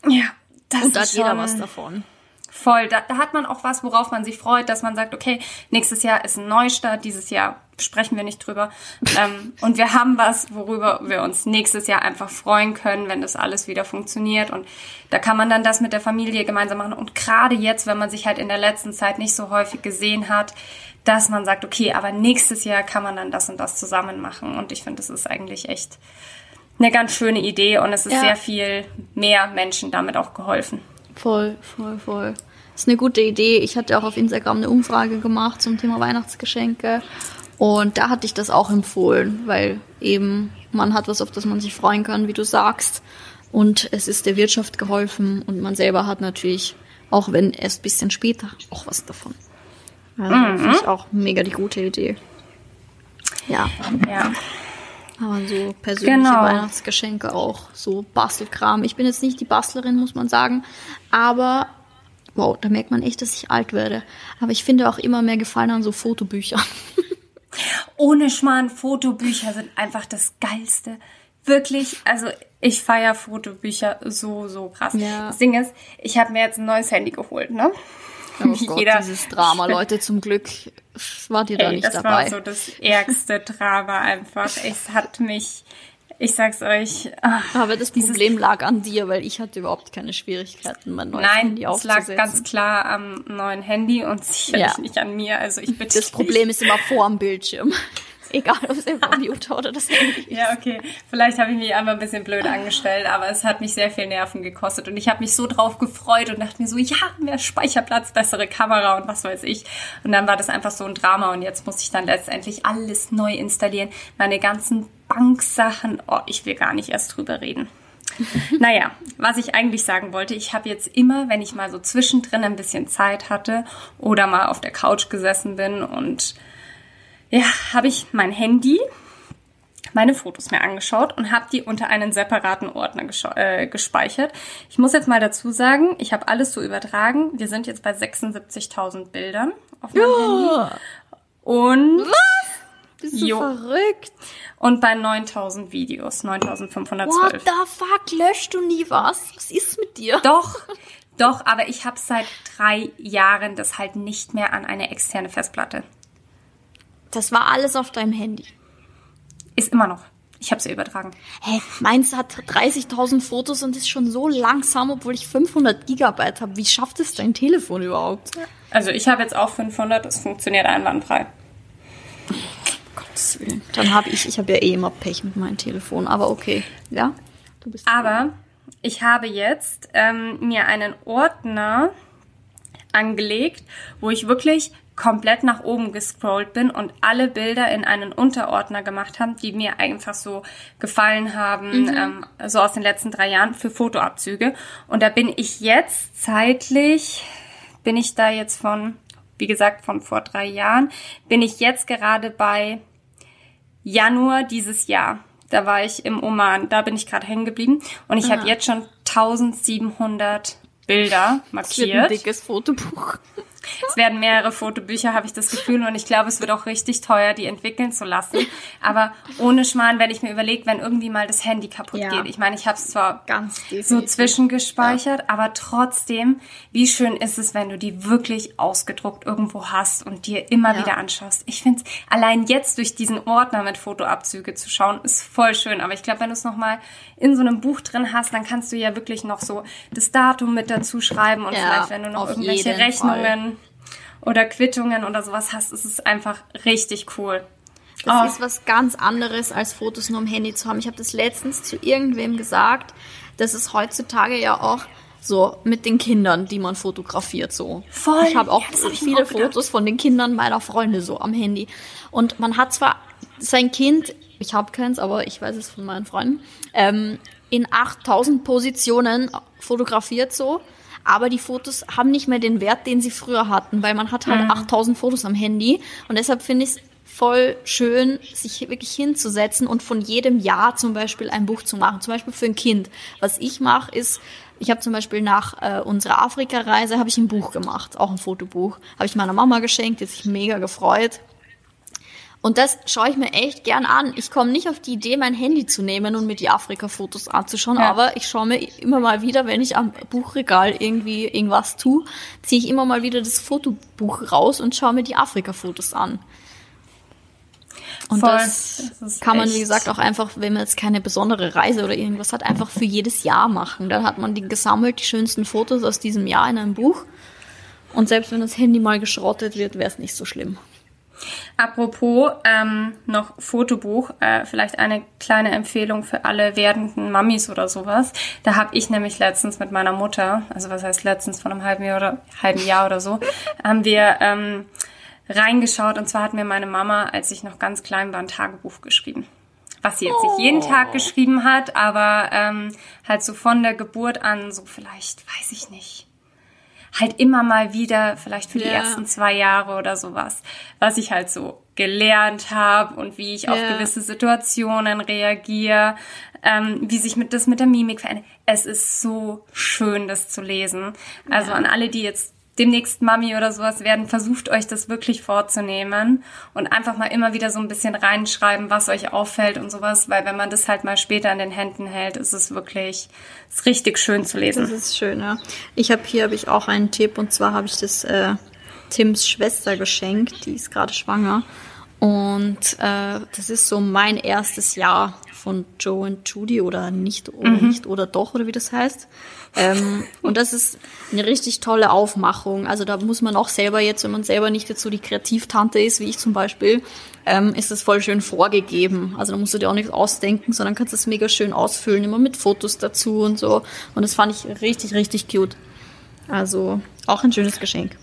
Ja, das und da hat jeder was davon. Voll, da, da hat man auch was, worauf man sich freut, dass man sagt, okay, nächstes Jahr ist ein Neustart, dieses Jahr sprechen wir nicht drüber. ähm, und wir haben was, worüber wir uns nächstes Jahr einfach freuen können, wenn das alles wieder funktioniert. Und da kann man dann das mit der Familie gemeinsam machen. Und gerade jetzt, wenn man sich halt in der letzten Zeit nicht so häufig gesehen hat, dass man sagt, okay, aber nächstes Jahr kann man dann das und das zusammen machen. Und ich finde, das ist eigentlich echt eine ganz schöne Idee und es ist ja. sehr viel mehr Menschen damit auch geholfen. Voll, voll, voll. Ist eine gute Idee. Ich hatte auch auf Instagram eine Umfrage gemacht zum Thema Weihnachtsgeschenke. Und da hatte ich das auch empfohlen, weil eben man hat was, auf das man sich freuen kann, wie du sagst. Und es ist der Wirtschaft geholfen und man selber hat natürlich, auch wenn erst ein bisschen später, auch was davon. Also mhm. finde ich auch mega die gute Idee. Ja. Ja. Aber so persönliche genau. Weihnachtsgeschenke auch, so Bastelkram. Ich bin jetzt nicht die Bastlerin, muss man sagen, aber wow, da merkt man echt, dass ich alt werde. Aber ich finde auch immer mehr Gefallen an so Fotobüchern. Ohne Schmarrn, Fotobücher sind einfach das Geilste. Wirklich, also ich feiere Fotobücher so, so krass. Ja. Das Ding ist, ich habe mir jetzt ein neues Handy geholt, ne? Oh Gott, Jeder, dieses Drama, Leute, zum Glück wart ihr da nicht das dabei. Das war so das ärgste Drama einfach. Es hat mich, ich sag's euch. Ach, Aber das Problem lag an dir, weil ich hatte überhaupt keine Schwierigkeiten, mein neues Nein, Handy aufzusetzen. Nein, es lag ganz klar am neuen Handy und sicherlich ja. nicht an mir. Also ich bitte Das Problem ist immer vor dem Bildschirm. Egal, ob es der Computer oder das Handy ist. Ja, okay. Vielleicht habe ich mich einfach ein bisschen blöd angestellt, aber es hat mich sehr viel Nerven gekostet. Und ich habe mich so drauf gefreut und dachte mir so, ja, mehr Speicherplatz, bessere Kamera und was weiß ich. Und dann war das einfach so ein Drama. Und jetzt muss ich dann letztendlich alles neu installieren. Meine ganzen Banksachen. Oh, ich will gar nicht erst drüber reden. naja, was ich eigentlich sagen wollte, ich habe jetzt immer, wenn ich mal so zwischendrin ein bisschen Zeit hatte oder mal auf der Couch gesessen bin und ja, habe ich mein Handy, meine Fotos mir angeschaut und habe die unter einen separaten Ordner äh, gespeichert. Ich muss jetzt mal dazu sagen, ich habe alles so übertragen. Wir sind jetzt bei 76.000 Bildern auf meinem ja. Handy. Und was? Bist du jo. verrückt? Und bei 9000 Videos, 9512. What the fuck, löscht du nie was? Was ist mit dir? Doch, doch, aber ich habe seit drei Jahren das halt nicht mehr an eine externe Festplatte. Das war alles auf deinem Handy. Ist immer noch. Ich habe sie übertragen. Hä, hey, meins hat 30.000 Fotos und ist schon so langsam, obwohl ich 500 Gigabyte habe. Wie schafft es dein Telefon überhaupt? Also ich habe jetzt auch 500, es funktioniert einwandfrei. Gottes Willen. Dann habe ich, ich habe ja eh immer Pech mit meinem Telefon, aber okay. Ja, du bist. Aber ich habe jetzt ähm, mir einen Ordner angelegt, wo ich wirklich komplett nach oben gescrollt bin und alle Bilder in einen Unterordner gemacht haben, die mir einfach so gefallen haben, mhm. ähm, so aus den letzten drei Jahren für Fotoabzüge. Und da bin ich jetzt zeitlich, bin ich da jetzt von, wie gesagt, von vor drei Jahren, bin ich jetzt gerade bei Januar dieses Jahr. Da war ich im Oman, da bin ich gerade hängen geblieben und ich habe jetzt schon 1700 Bilder markiert. Das wird ein dickes Fotobuch. Es werden mehrere Fotobücher, habe ich das Gefühl. Und ich glaube, es wird auch richtig teuer, die entwickeln zu lassen. Aber ohne Schmarrn, wenn ich mir überlege, wenn irgendwie mal das Handy kaputt ja. geht. Ich meine, ich habe es zwar Ganz so zwischengespeichert, ja. aber trotzdem, wie schön ist es, wenn du die wirklich ausgedruckt irgendwo hast und dir immer ja. wieder anschaust. Ich finde es allein jetzt durch diesen Ordner mit Fotoabzüge zu schauen, ist voll schön. Aber ich glaube, wenn du es nochmal in so einem Buch drin hast, dann kannst du ja wirklich noch so das Datum mit dazu schreiben und vielleicht, wenn du noch irgendwelche Rechnungen Fall oder Quittungen oder sowas hast, ist es einfach richtig cool. Das oh. ist was ganz anderes, als Fotos nur am Handy zu haben. Ich habe das letztens zu irgendwem gesagt, dass es heutzutage ja auch so mit den Kindern, die man fotografiert, so. Voll. Ich habe auch ja, hab viele auch Fotos von den Kindern meiner Freunde so am Handy. Und man hat zwar sein Kind, ich habe keins, aber ich weiß es von meinen Freunden, ähm, in 8000 Positionen fotografiert so aber die Fotos haben nicht mehr den Wert, den sie früher hatten, weil man hat halt mhm. 8000 Fotos am Handy und deshalb finde ich es voll schön, sich wirklich hinzusetzen und von jedem Jahr zum Beispiel ein Buch zu machen. Zum Beispiel für ein Kind. Was ich mache, ist, ich habe zum Beispiel nach äh, unserer Afrika-Reise habe ich ein Buch gemacht, auch ein Fotobuch. Habe ich meiner Mama geschenkt, die hat sich mega gefreut. Und das schaue ich mir echt gern an. Ich komme nicht auf die Idee, mein Handy zu nehmen und mir die Afrika-Fotos anzuschauen, ja. aber ich schaue mir immer mal wieder, wenn ich am Buchregal irgendwie irgendwas tue, ziehe ich immer mal wieder das Fotobuch raus und schaue mir die Afrika-Fotos an. Und Voll. das, das kann man, wie gesagt, auch einfach, wenn man jetzt keine besondere Reise oder irgendwas hat, einfach für jedes Jahr machen. Dann hat man die gesammelt, die schönsten Fotos aus diesem Jahr in einem Buch. Und selbst wenn das Handy mal geschrottet wird, wäre es nicht so schlimm. Apropos ähm, noch Fotobuch, äh, vielleicht eine kleine Empfehlung für alle werdenden Mamis oder sowas. Da habe ich nämlich letztens mit meiner Mutter, also was heißt letztens von einem halben Jahr oder halben Jahr oder so, haben wir ähm, reingeschaut. Und zwar hat mir meine Mama, als ich noch ganz klein war, ein Tagebuch geschrieben. Was sie jetzt nicht jeden Tag oh. geschrieben hat, aber ähm, halt so von der Geburt an, so vielleicht, weiß ich nicht, halt immer mal wieder, vielleicht für die ersten zwei Jahre oder sowas, was ich halt so gelernt habe und wie ich ja. auf gewisse Situationen reagiere, ähm, wie sich mit das mit der Mimik verändert. Es ist so schön, das zu lesen. Also ja. an alle, die jetzt demnächst Mami oder sowas werden, versucht euch das wirklich vorzunehmen und einfach mal immer wieder so ein bisschen reinschreiben, was euch auffällt und sowas, weil wenn man das halt mal später in den Händen hält, ist es wirklich ist richtig schön zu lesen. Das ist schön, ja. Ich habe hier habe ich auch einen Tipp und zwar habe ich das äh, Tims Schwester geschenkt, die ist gerade schwanger und äh, das ist so mein erstes Jahr von Joe und Judy oder nicht oder mhm. nicht oder doch oder wie das heißt. Ähm, und das ist eine richtig tolle Aufmachung. Also da muss man auch selber jetzt, wenn man selber nicht jetzt so die Kreativtante ist, wie ich zum Beispiel, ähm, ist das voll schön vorgegeben. Also da musst du dir auch nichts ausdenken, sondern kannst das mega schön ausfüllen, immer mit Fotos dazu und so. Und das fand ich richtig, richtig cute. Also auch ein schönes Geschenk.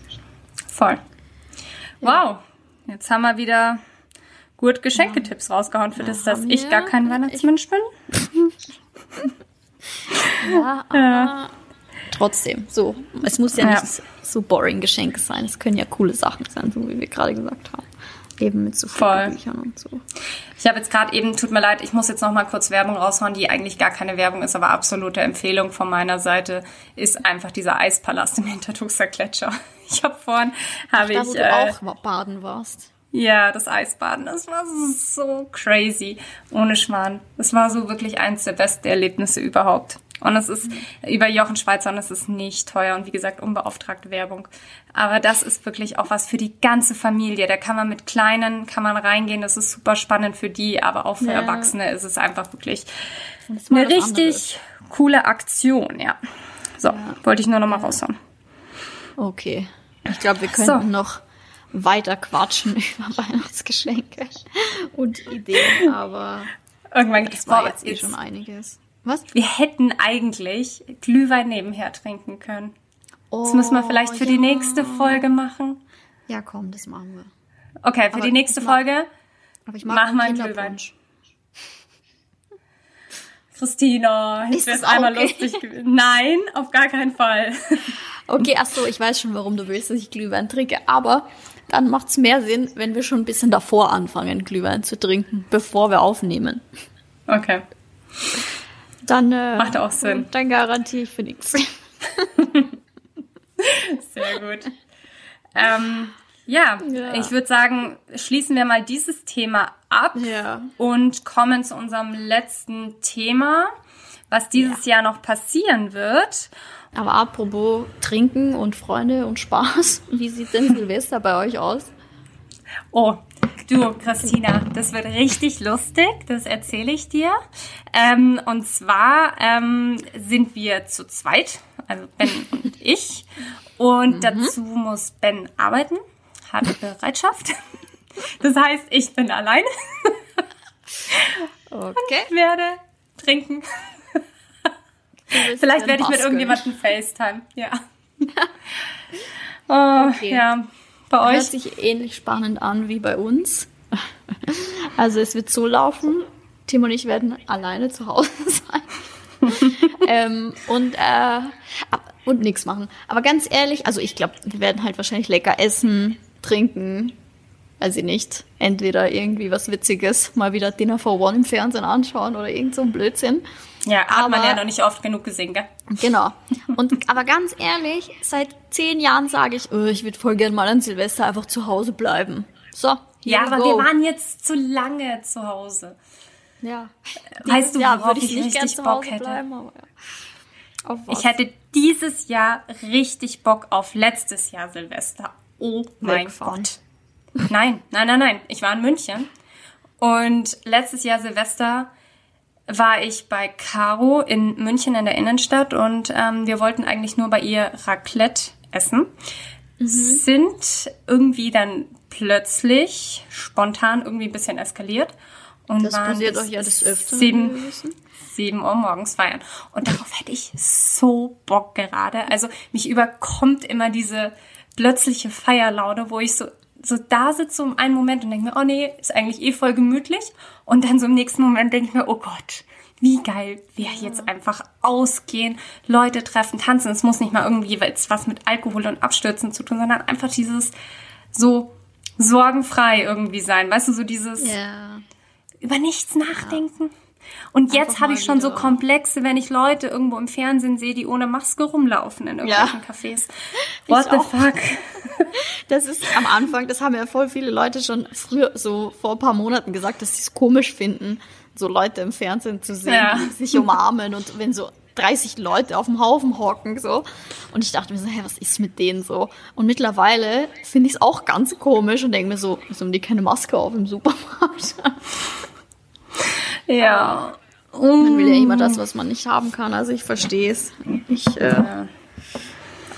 Voll. Wow. Jetzt haben wir wieder gut Geschenketipps rausgehauen, für ja, das, dass ich gar kein Weihnachtsmensch bin. Ja, aber ja. trotzdem, so. Es muss ja, ja, nicht so boring Geschenke sein. Es können ja coole Sachen sein, so wie wir gerade gesagt haben. Eben mit so Büchern und so. Ich habe jetzt gerade eben, tut mir leid, ich muss jetzt noch mal kurz Werbung raushauen, die eigentlich gar keine Werbung ist, aber absolute Empfehlung von meiner Seite ist einfach dieser Eispalast im Hintertuxer Gletscher. Ich habe vorhin, habe ich... Da, wo äh, du auch baden warst. Ja, das Eisbaden, das war so crazy. Ohne Schmarrn. Das war so wirklich eins der besten Erlebnisse überhaupt. Und es ist über Jochen Schweizer und es ist nicht teuer und wie gesagt unbeauftragte Werbung. Aber das ist wirklich auch was für die ganze Familie. Da kann man mit Kleinen, kann man reingehen. Das ist super spannend für die, aber auch für ja. Erwachsene ist es einfach wirklich eine richtig coole Aktion, ja. So, ja. wollte ich nur noch mal raushauen. Okay. Ich glaube, wir könnten so. noch weiter quatschen über Weihnachtsgeschenke und Ideen, aber irgendwann das war jetzt eh schon einiges. Was? Wir hätten eigentlich Glühwein nebenher trinken können. Oh, das müssen wir vielleicht für ja. die nächste Folge machen. Ja, komm, das machen wir. Okay, für aber die nächste Folge aber ich machen wir einen Glühwein. Christina, ist das einmal okay? lustig gewesen. Nein, auf gar keinen Fall. Okay, ach so, ich weiß schon, warum du willst, dass ich Glühwein trinke, aber dann macht es mehr Sinn, wenn wir schon ein bisschen davor anfangen, Glühwein zu trinken, bevor wir aufnehmen. Okay. Dann äh, macht auch Sinn. Dann garantiere ich für nichts. Sehr gut. Ähm, ja, ja, ich würde sagen, schließen wir mal dieses Thema ab ja. und kommen zu unserem letzten Thema, was dieses ja. Jahr noch passieren wird. Aber apropos Trinken und Freunde und Spaß, wie sieht denn Silvester bei euch aus? Oh, du, Christina, das wird richtig lustig, das erzähle ich dir. Ähm, und zwar ähm, sind wir zu zweit, also Ben und ich. Und mhm. dazu muss Ben arbeiten, hat Bereitschaft. Das heißt, ich bin allein. Okay. Und ich werde trinken. Vielleicht werde ich mit irgendjemandem FaceTime. Ja. oh, okay. ja. Bei euch? Hört sich ähnlich spannend an wie bei uns. Also es wird so laufen, Tim und ich werden alleine zu Hause sein. ähm, und äh, und nichts machen. Aber ganz ehrlich, also ich glaube, wir werden halt wahrscheinlich lecker essen, trinken, weiß ich nicht, entweder irgendwie was Witziges, mal wieder Dinner for One im Fernsehen anschauen oder irgend so ein Blödsinn. Ja, hat aber, man ja noch nicht oft genug gesehen, gell? Genau. Und aber ganz ehrlich, seit zehn Jahren sage ich, oh, ich würde voll gern mal an Silvester einfach zu Hause bleiben. So. Ja, aber go. wir waren jetzt zu lange zu Hause. Ja. Weißt du, worauf würde ich, ich richtig Bock hätte? Bleiben, aber ja. Ich hätte dieses Jahr richtig Bock auf letztes Jahr Silvester. Oh mein Wegfahren. Gott. Nein, nein, nein, nein. Ich war in München und letztes Jahr Silvester war ich bei Caro in München in der Innenstadt und ähm, wir wollten eigentlich nur bei ihr Raclette essen. Mhm. Sind irgendwie dann plötzlich spontan irgendwie ein bisschen eskaliert und das waren passiert auch ja das öfter sieben, sieben Uhr morgens feiern. Und darauf hätte ich so Bock gerade. Also mich überkommt immer diese plötzliche Feierlaune, wo ich so so da sitze um einen Moment und denke mir, oh nee, ist eigentlich eh voll gemütlich. Und dann so im nächsten Moment denke ich mir, oh Gott, wie geil wäre jetzt einfach ausgehen, Leute treffen, tanzen. Es muss nicht mal irgendwie was mit Alkohol und Abstürzen zu tun, sondern einfach dieses so sorgenfrei irgendwie sein. Weißt du, so dieses ja. über nichts nachdenken. Und jetzt habe ich schon wieder. so Komplexe, wenn ich Leute irgendwo im Fernsehen sehe, die ohne Maske rumlaufen in irgendwelchen ja. Cafés. What the fuck? Das ist am Anfang, das haben ja voll viele Leute schon früher, so vor ein paar Monaten gesagt, dass sie es komisch finden, so Leute im Fernsehen zu sehen, ja. die sich umarmen und wenn so 30 Leute auf dem Haufen hocken, so. Und ich dachte mir so, hä, was ist mit denen so? Und mittlerweile finde ich es auch ganz komisch und denke mir so, wieso haben die keine Maske auf im Supermarkt? Ja. Man will ja immer das, was man nicht haben kann. Also ich verstehe es. Ich, äh.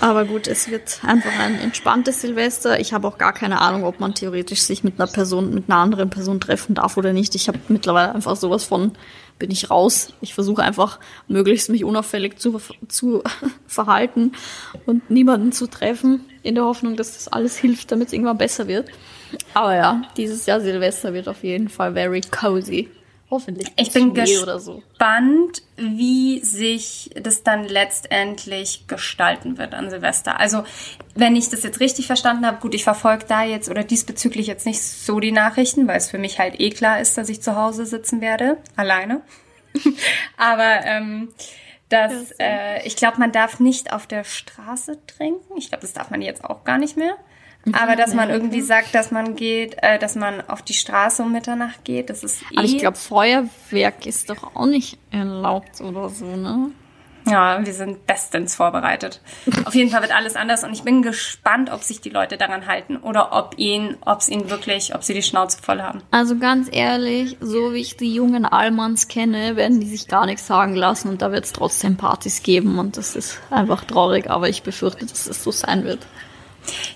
Aber gut, es wird einfach ein entspanntes Silvester. Ich habe auch gar keine Ahnung, ob man theoretisch sich mit einer Person, mit einer anderen Person treffen darf oder nicht. Ich habe mittlerweile einfach sowas von, bin ich raus. Ich versuche einfach möglichst mich unauffällig zu, zu verhalten und niemanden zu treffen, in der Hoffnung, dass das alles hilft, damit es irgendwann besser wird. Aber ja, dieses Jahr Silvester wird auf jeden Fall very cozy. Hoffentlich. Ich bin gespannt, so. wie sich das dann letztendlich gestalten wird an Silvester. Also, wenn ich das jetzt richtig verstanden habe, gut, ich verfolge da jetzt oder diesbezüglich jetzt nicht so die Nachrichten, weil es für mich halt eh klar ist, dass ich zu Hause sitzen werde, alleine. Aber ähm, dass äh, ich glaube, man darf nicht auf der Straße trinken. Ich glaube, das darf man jetzt auch gar nicht mehr. Aber dass man irgendwie sagt, dass man geht, äh, dass man auf die Straße um Mitternacht geht, das ist eh. Aber ich glaube, Feuerwerk ist doch auch nicht erlaubt oder so, ne? Ja, wir sind bestens vorbereitet. Auf jeden Fall wird alles anders und ich bin gespannt, ob sich die Leute daran halten oder ob ihnen, ob es ihnen wirklich, ob sie die Schnauze voll haben. Also ganz ehrlich, so wie ich die jungen Allmanns kenne, werden die sich gar nichts sagen lassen und da wird es trotzdem Partys geben und das ist einfach traurig, aber ich befürchte, dass es so sein wird.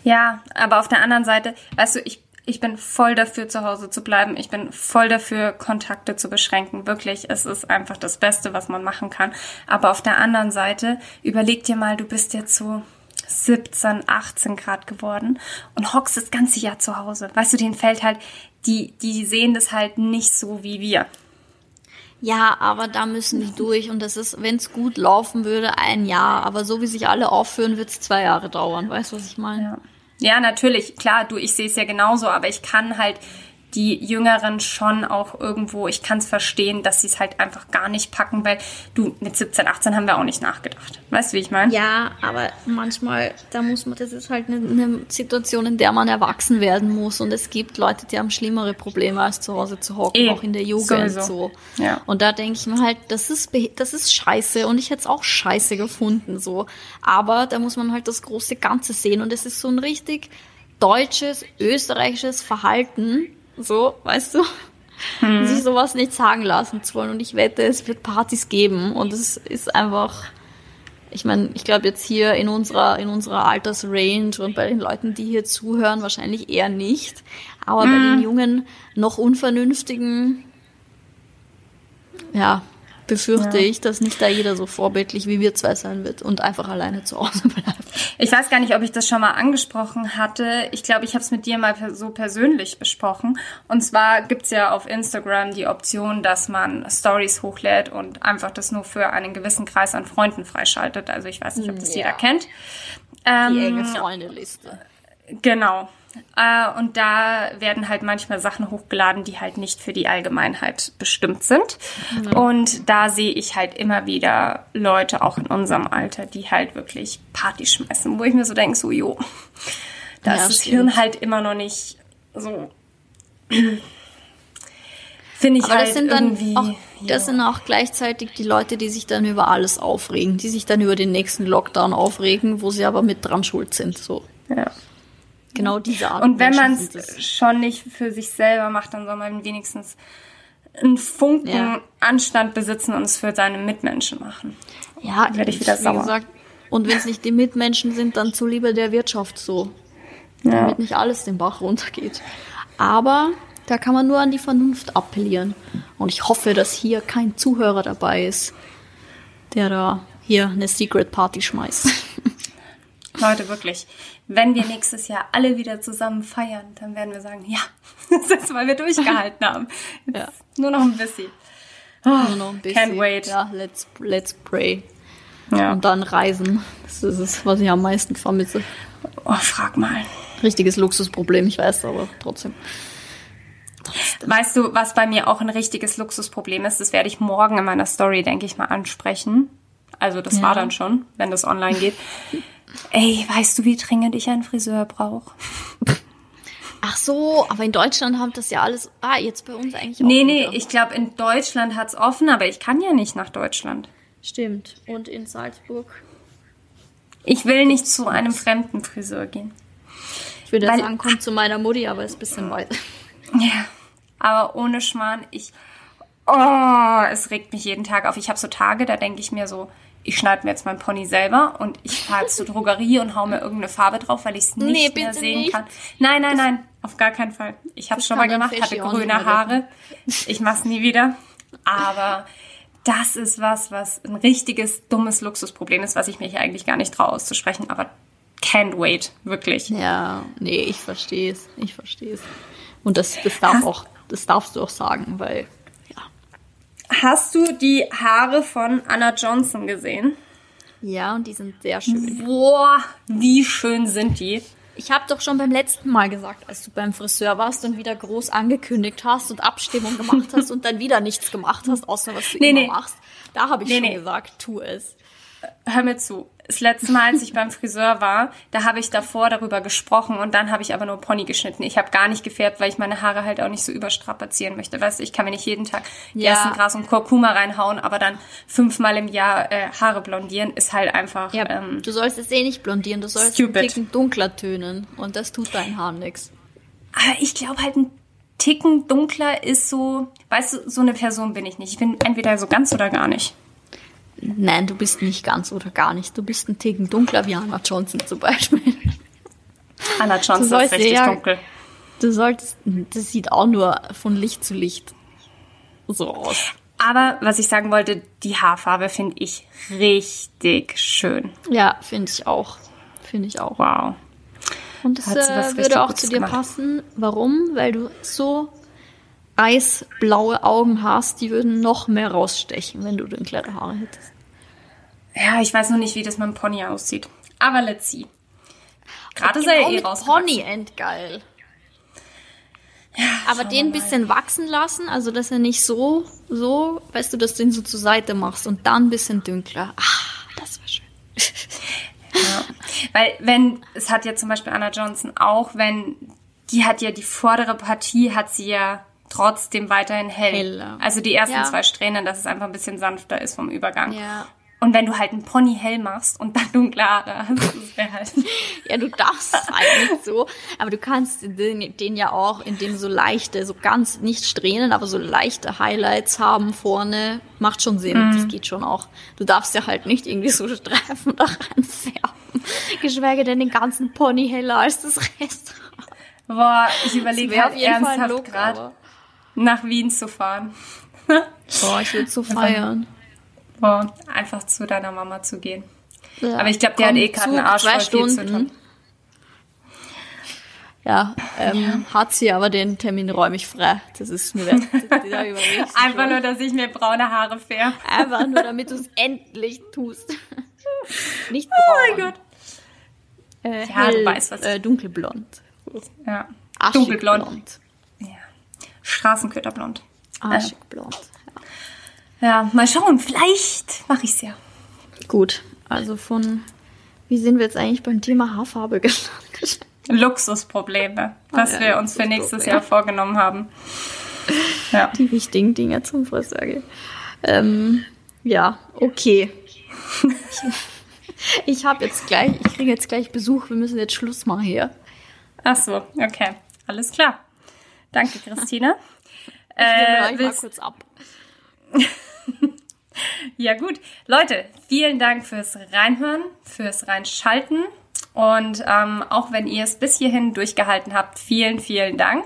Ja, aber auf der anderen Seite, weißt du, ich, ich bin voll dafür, zu Hause zu bleiben. Ich bin voll dafür, Kontakte zu beschränken. Wirklich, es ist einfach das Beste, was man machen kann. Aber auf der anderen Seite, überleg dir mal, du bist jetzt so 17, 18 Grad geworden und hockst das ganze Jahr zu Hause. Weißt du, denen fällt halt, die, die sehen das halt nicht so wie wir. Ja, aber da müssen die durch und das ist, wenn es gut laufen würde, ein Jahr. Aber so wie sich alle aufführen, wird es zwei Jahre dauern. Weißt du, was ich meine? Ja. ja, natürlich. Klar, du, ich sehe es ja genauso, aber ich kann halt die Jüngeren schon auch irgendwo, ich kann es verstehen, dass sie es halt einfach gar nicht packen, weil du mit 17, 18 haben wir auch nicht nachgedacht. Weißt du, wie ich meine? Ja, aber manchmal, da muss man, das ist halt eine, eine, Situation, in der man erwachsen werden muss und es gibt Leute, die haben schlimmere Probleme als zu Hause zu hocken, e, auch in der Jugend sowieso. so. Ja. Und da denke ich mir halt, das ist, das ist scheiße und ich hätte es auch scheiße gefunden so. Aber da muss man halt das große Ganze sehen und es ist so ein richtig deutsches, österreichisches Verhalten, so, weißt du? Hm. Sich sowas nicht sagen lassen zu wollen. Und ich wette, es wird Partys geben. Und es ist einfach, ich meine, ich glaube jetzt hier in unserer, in unserer Altersrange und bei den Leuten, die hier zuhören, wahrscheinlich eher nicht. Aber hm. bei den jungen, noch unvernünftigen, ja, befürchte ja. ich, dass nicht da jeder so vorbildlich wie wir zwei sein wird und einfach alleine zu Hause bleibt. Ich weiß gar nicht, ob ich das schon mal angesprochen hatte. Ich glaube, ich habe es mit dir mal so persönlich besprochen. Und zwar gibt's ja auf Instagram die Option, dass man Stories hochlädt und einfach das nur für einen gewissen Kreis an Freunden freischaltet. Also ich weiß nicht, ob das ja. jeder kennt. Die ähm, enge Freundeliste. Genau. Äh, und da werden halt manchmal Sachen hochgeladen, die halt nicht für die Allgemeinheit bestimmt sind. Mhm. Und da sehe ich halt immer wieder Leute, auch in unserem Alter, die halt wirklich Party schmeißen, wo ich mir so denke, so, jo, da ja, ist das Hirn halt immer noch nicht so. Finde ich Aber halt das sind dann irgendwie. Auch, das sind auch gleichzeitig die Leute, die sich dann über alles aufregen, die sich dann über den nächsten Lockdown aufregen, wo sie aber mit dran schuld sind. So. Ja. Genau diese Art. Und wenn man es schon nicht für sich selber macht, dann soll man wenigstens einen Funken ja. Anstand besitzen und es für seine Mitmenschen machen. Ja, dann werde ich wieder sauer. Gesagt, und wenn es nicht die Mitmenschen sind, dann zuliebe der Wirtschaft so. Ja. Damit nicht alles den Bach runtergeht. Aber da kann man nur an die Vernunft appellieren. Und ich hoffe, dass hier kein Zuhörer dabei ist, der da hier eine Secret Party schmeißt. Leute, wirklich wenn wir nächstes Jahr alle wieder zusammen feiern, dann werden wir sagen, ja, das ist, weil wir durchgehalten haben. Ja. Nur noch ein bisschen. Oh, nur noch ein bisschen. Can't wait. Ja, let's, let's pray. Ja. Und dann reisen. Das ist es, was ich am meisten vermisse. Oh, frag mal. Richtiges Luxusproblem, ich weiß, aber trotzdem. trotzdem. Weißt du, was bei mir auch ein richtiges Luxusproblem ist? Das werde ich morgen in meiner Story, denke ich mal, ansprechen. Also das ja. war dann schon, wenn das online geht. Ey, weißt du, wie dringend ich einen Friseur brauche? Ach so, aber in Deutschland haben das ja alles. Ah, jetzt bei uns eigentlich auch. Nee, nee, wieder. ich glaube, in Deutschland hat es offen, aber ich kann ja nicht nach Deutschland. Stimmt. Und in Salzburg? Ich will nicht zu einem fremden Friseur gehen. Ich würde Weil, sagen, komm zu meiner Mutti, aber ist ein bisschen weit. Ja, aber ohne Schmarrn, ich. Oh, es regt mich jeden Tag auf. Ich habe so Tage, da denke ich mir so, ich schneide mir jetzt mein Pony selber und ich fahre zur Drogerie und hau mir irgendeine Farbe drauf, weil ich es nicht nee, mehr sehen nicht. kann. Nein, nein, nein, auf gar keinen Fall. Ich habe es schon mal gemacht, hatte grüne Haare. Ich mach's nie wieder. Aber das ist was, was ein richtiges dummes Luxusproblem ist, was ich mich eigentlich gar nicht traue auszusprechen. Aber can't wait, wirklich. Ja, nee, ich verstehe es. Ich verstehe es. Und das, das darf auch, das darfst du auch sagen, weil Hast du die Haare von Anna Johnson gesehen? Ja, und die sind sehr schön. Boah, wie schön sind die. Ich habe doch schon beim letzten Mal gesagt, als du beim Friseur warst und wieder groß angekündigt hast und Abstimmung gemacht hast und dann wieder nichts gemacht hast, außer was du nee, immer nee. machst. Da habe ich nee, schon nee. gesagt, tu es. Hör mir zu das letzte Mal, als ich beim Friseur war, da habe ich davor darüber gesprochen und dann habe ich aber nur Pony geschnitten. Ich habe gar nicht gefärbt, weil ich meine Haare halt auch nicht so überstrapazieren möchte. Weißt du, ich kann mir nicht jeden Tag ja. Gerstengras und Kurkuma reinhauen, aber dann fünfmal im Jahr äh, Haare blondieren ist halt einfach. Ja, ähm, du sollst es eh nicht blondieren, du sollst stupid. ein Ticken dunkler tönen und das tut deinen Haaren nix. Aber ich glaube halt ein Ticken dunkler ist so, weißt du, so eine Person bin ich nicht. Ich bin entweder so ganz oder gar nicht. Nein, du bist nicht ganz oder gar nicht. Du bist ein Ticken dunkler wie Anna Johnson zum Beispiel. Anna Johnson ist richtig ja, dunkel. Du solltest, das sieht auch nur von Licht zu Licht so aus. Aber was ich sagen wollte, die Haarfarbe finde ich richtig schön. Ja, finde ich auch. Finde ich auch. Wow. Und das äh, würde auch zu dir gemacht. passen. Warum? Weil du so eisblaue Augen hast, die würden noch mehr rausstechen, wenn du dunklere Haare hättest. Ja, ich weiß noch nicht, wie das mit dem Pony aussieht. Aber let's see. Gerade sei er eh raus. Pony endgeil. Ja, aber den ein bisschen wachsen lassen, also dass er nicht so, so, weißt du, dass du ihn so zur Seite machst und dann ein bisschen dunkler. Ah, das war schön. ja. Weil wenn, es hat ja zum Beispiel Anna Johnson auch, wenn, die hat ja die vordere Partie, hat sie ja trotzdem weiterhin hell. Heller. Also die ersten ja. zwei Strähnen, dass es einfach ein bisschen sanfter ist vom Übergang. Ja. Und wenn du halt einen Pony hell machst und dann dunkle Haare hast, das wäre halt. ja, du darfst halt nicht so. Aber du kannst den, den ja auch, indem so leichte, so ganz, nicht Strähnen, aber so leichte Highlights haben vorne. Macht schon Sinn. Mhm. Das geht schon auch. Du darfst ja halt nicht irgendwie so Streifen da reinfärben. Geschweige denn den ganzen Pony heller als das Rest. Boah, ich überlege halt ernsthaft gerade nach Wien zu fahren. Boah, ich würde so feiern. Boah, einfach zu deiner Mama zu gehen. Ja, Aber ich glaube, die hat eh gerade einen Arsch voll Stunden. viel zu tun. Ja, ähm, ja, hat sie aber den Termin räumig frei. Das ist mir wert. Einfach nur, dass ich mir braune Haare färbe. Einfach nur, damit du es endlich tust. Nicht braun. Oh mein Gott. Äh, ja, hell, du weißt was. Äh, dunkelblond. Ja. Dunkelblond. Ja. Straßenköterblond. Aschigblond. Ja. ja, mal schauen. Vielleicht mache ich es ja. Gut. Also von, wie sind wir jetzt eigentlich beim Thema Haarfarbe gelandet? Luxusprobleme, was ah, ja, wir uns für nächstes Jahr vorgenommen haben. Ja. Die wichtigen Dinge zum Friseur. Ähm, ja, okay. ich ich habe jetzt gleich, ich kriege jetzt gleich Besuch. Wir müssen jetzt Schluss machen hier. Ach so, okay, alles klar. Danke, Christine. ich äh, mal kurz ab. ja gut, Leute, vielen Dank fürs Reinhören, fürs Reinschalten. Und ähm, auch wenn ihr es bis hierhin durchgehalten habt, vielen, vielen Dank.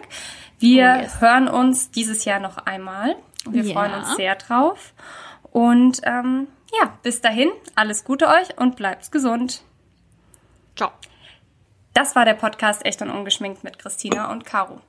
Wir oh yes. hören uns dieses Jahr noch einmal. Wir ja. freuen uns sehr drauf. Und ähm, ja, bis dahin, alles Gute euch und bleibt gesund. Ciao. Das war der Podcast Echt und Ungeschminkt mit Christina und Caro.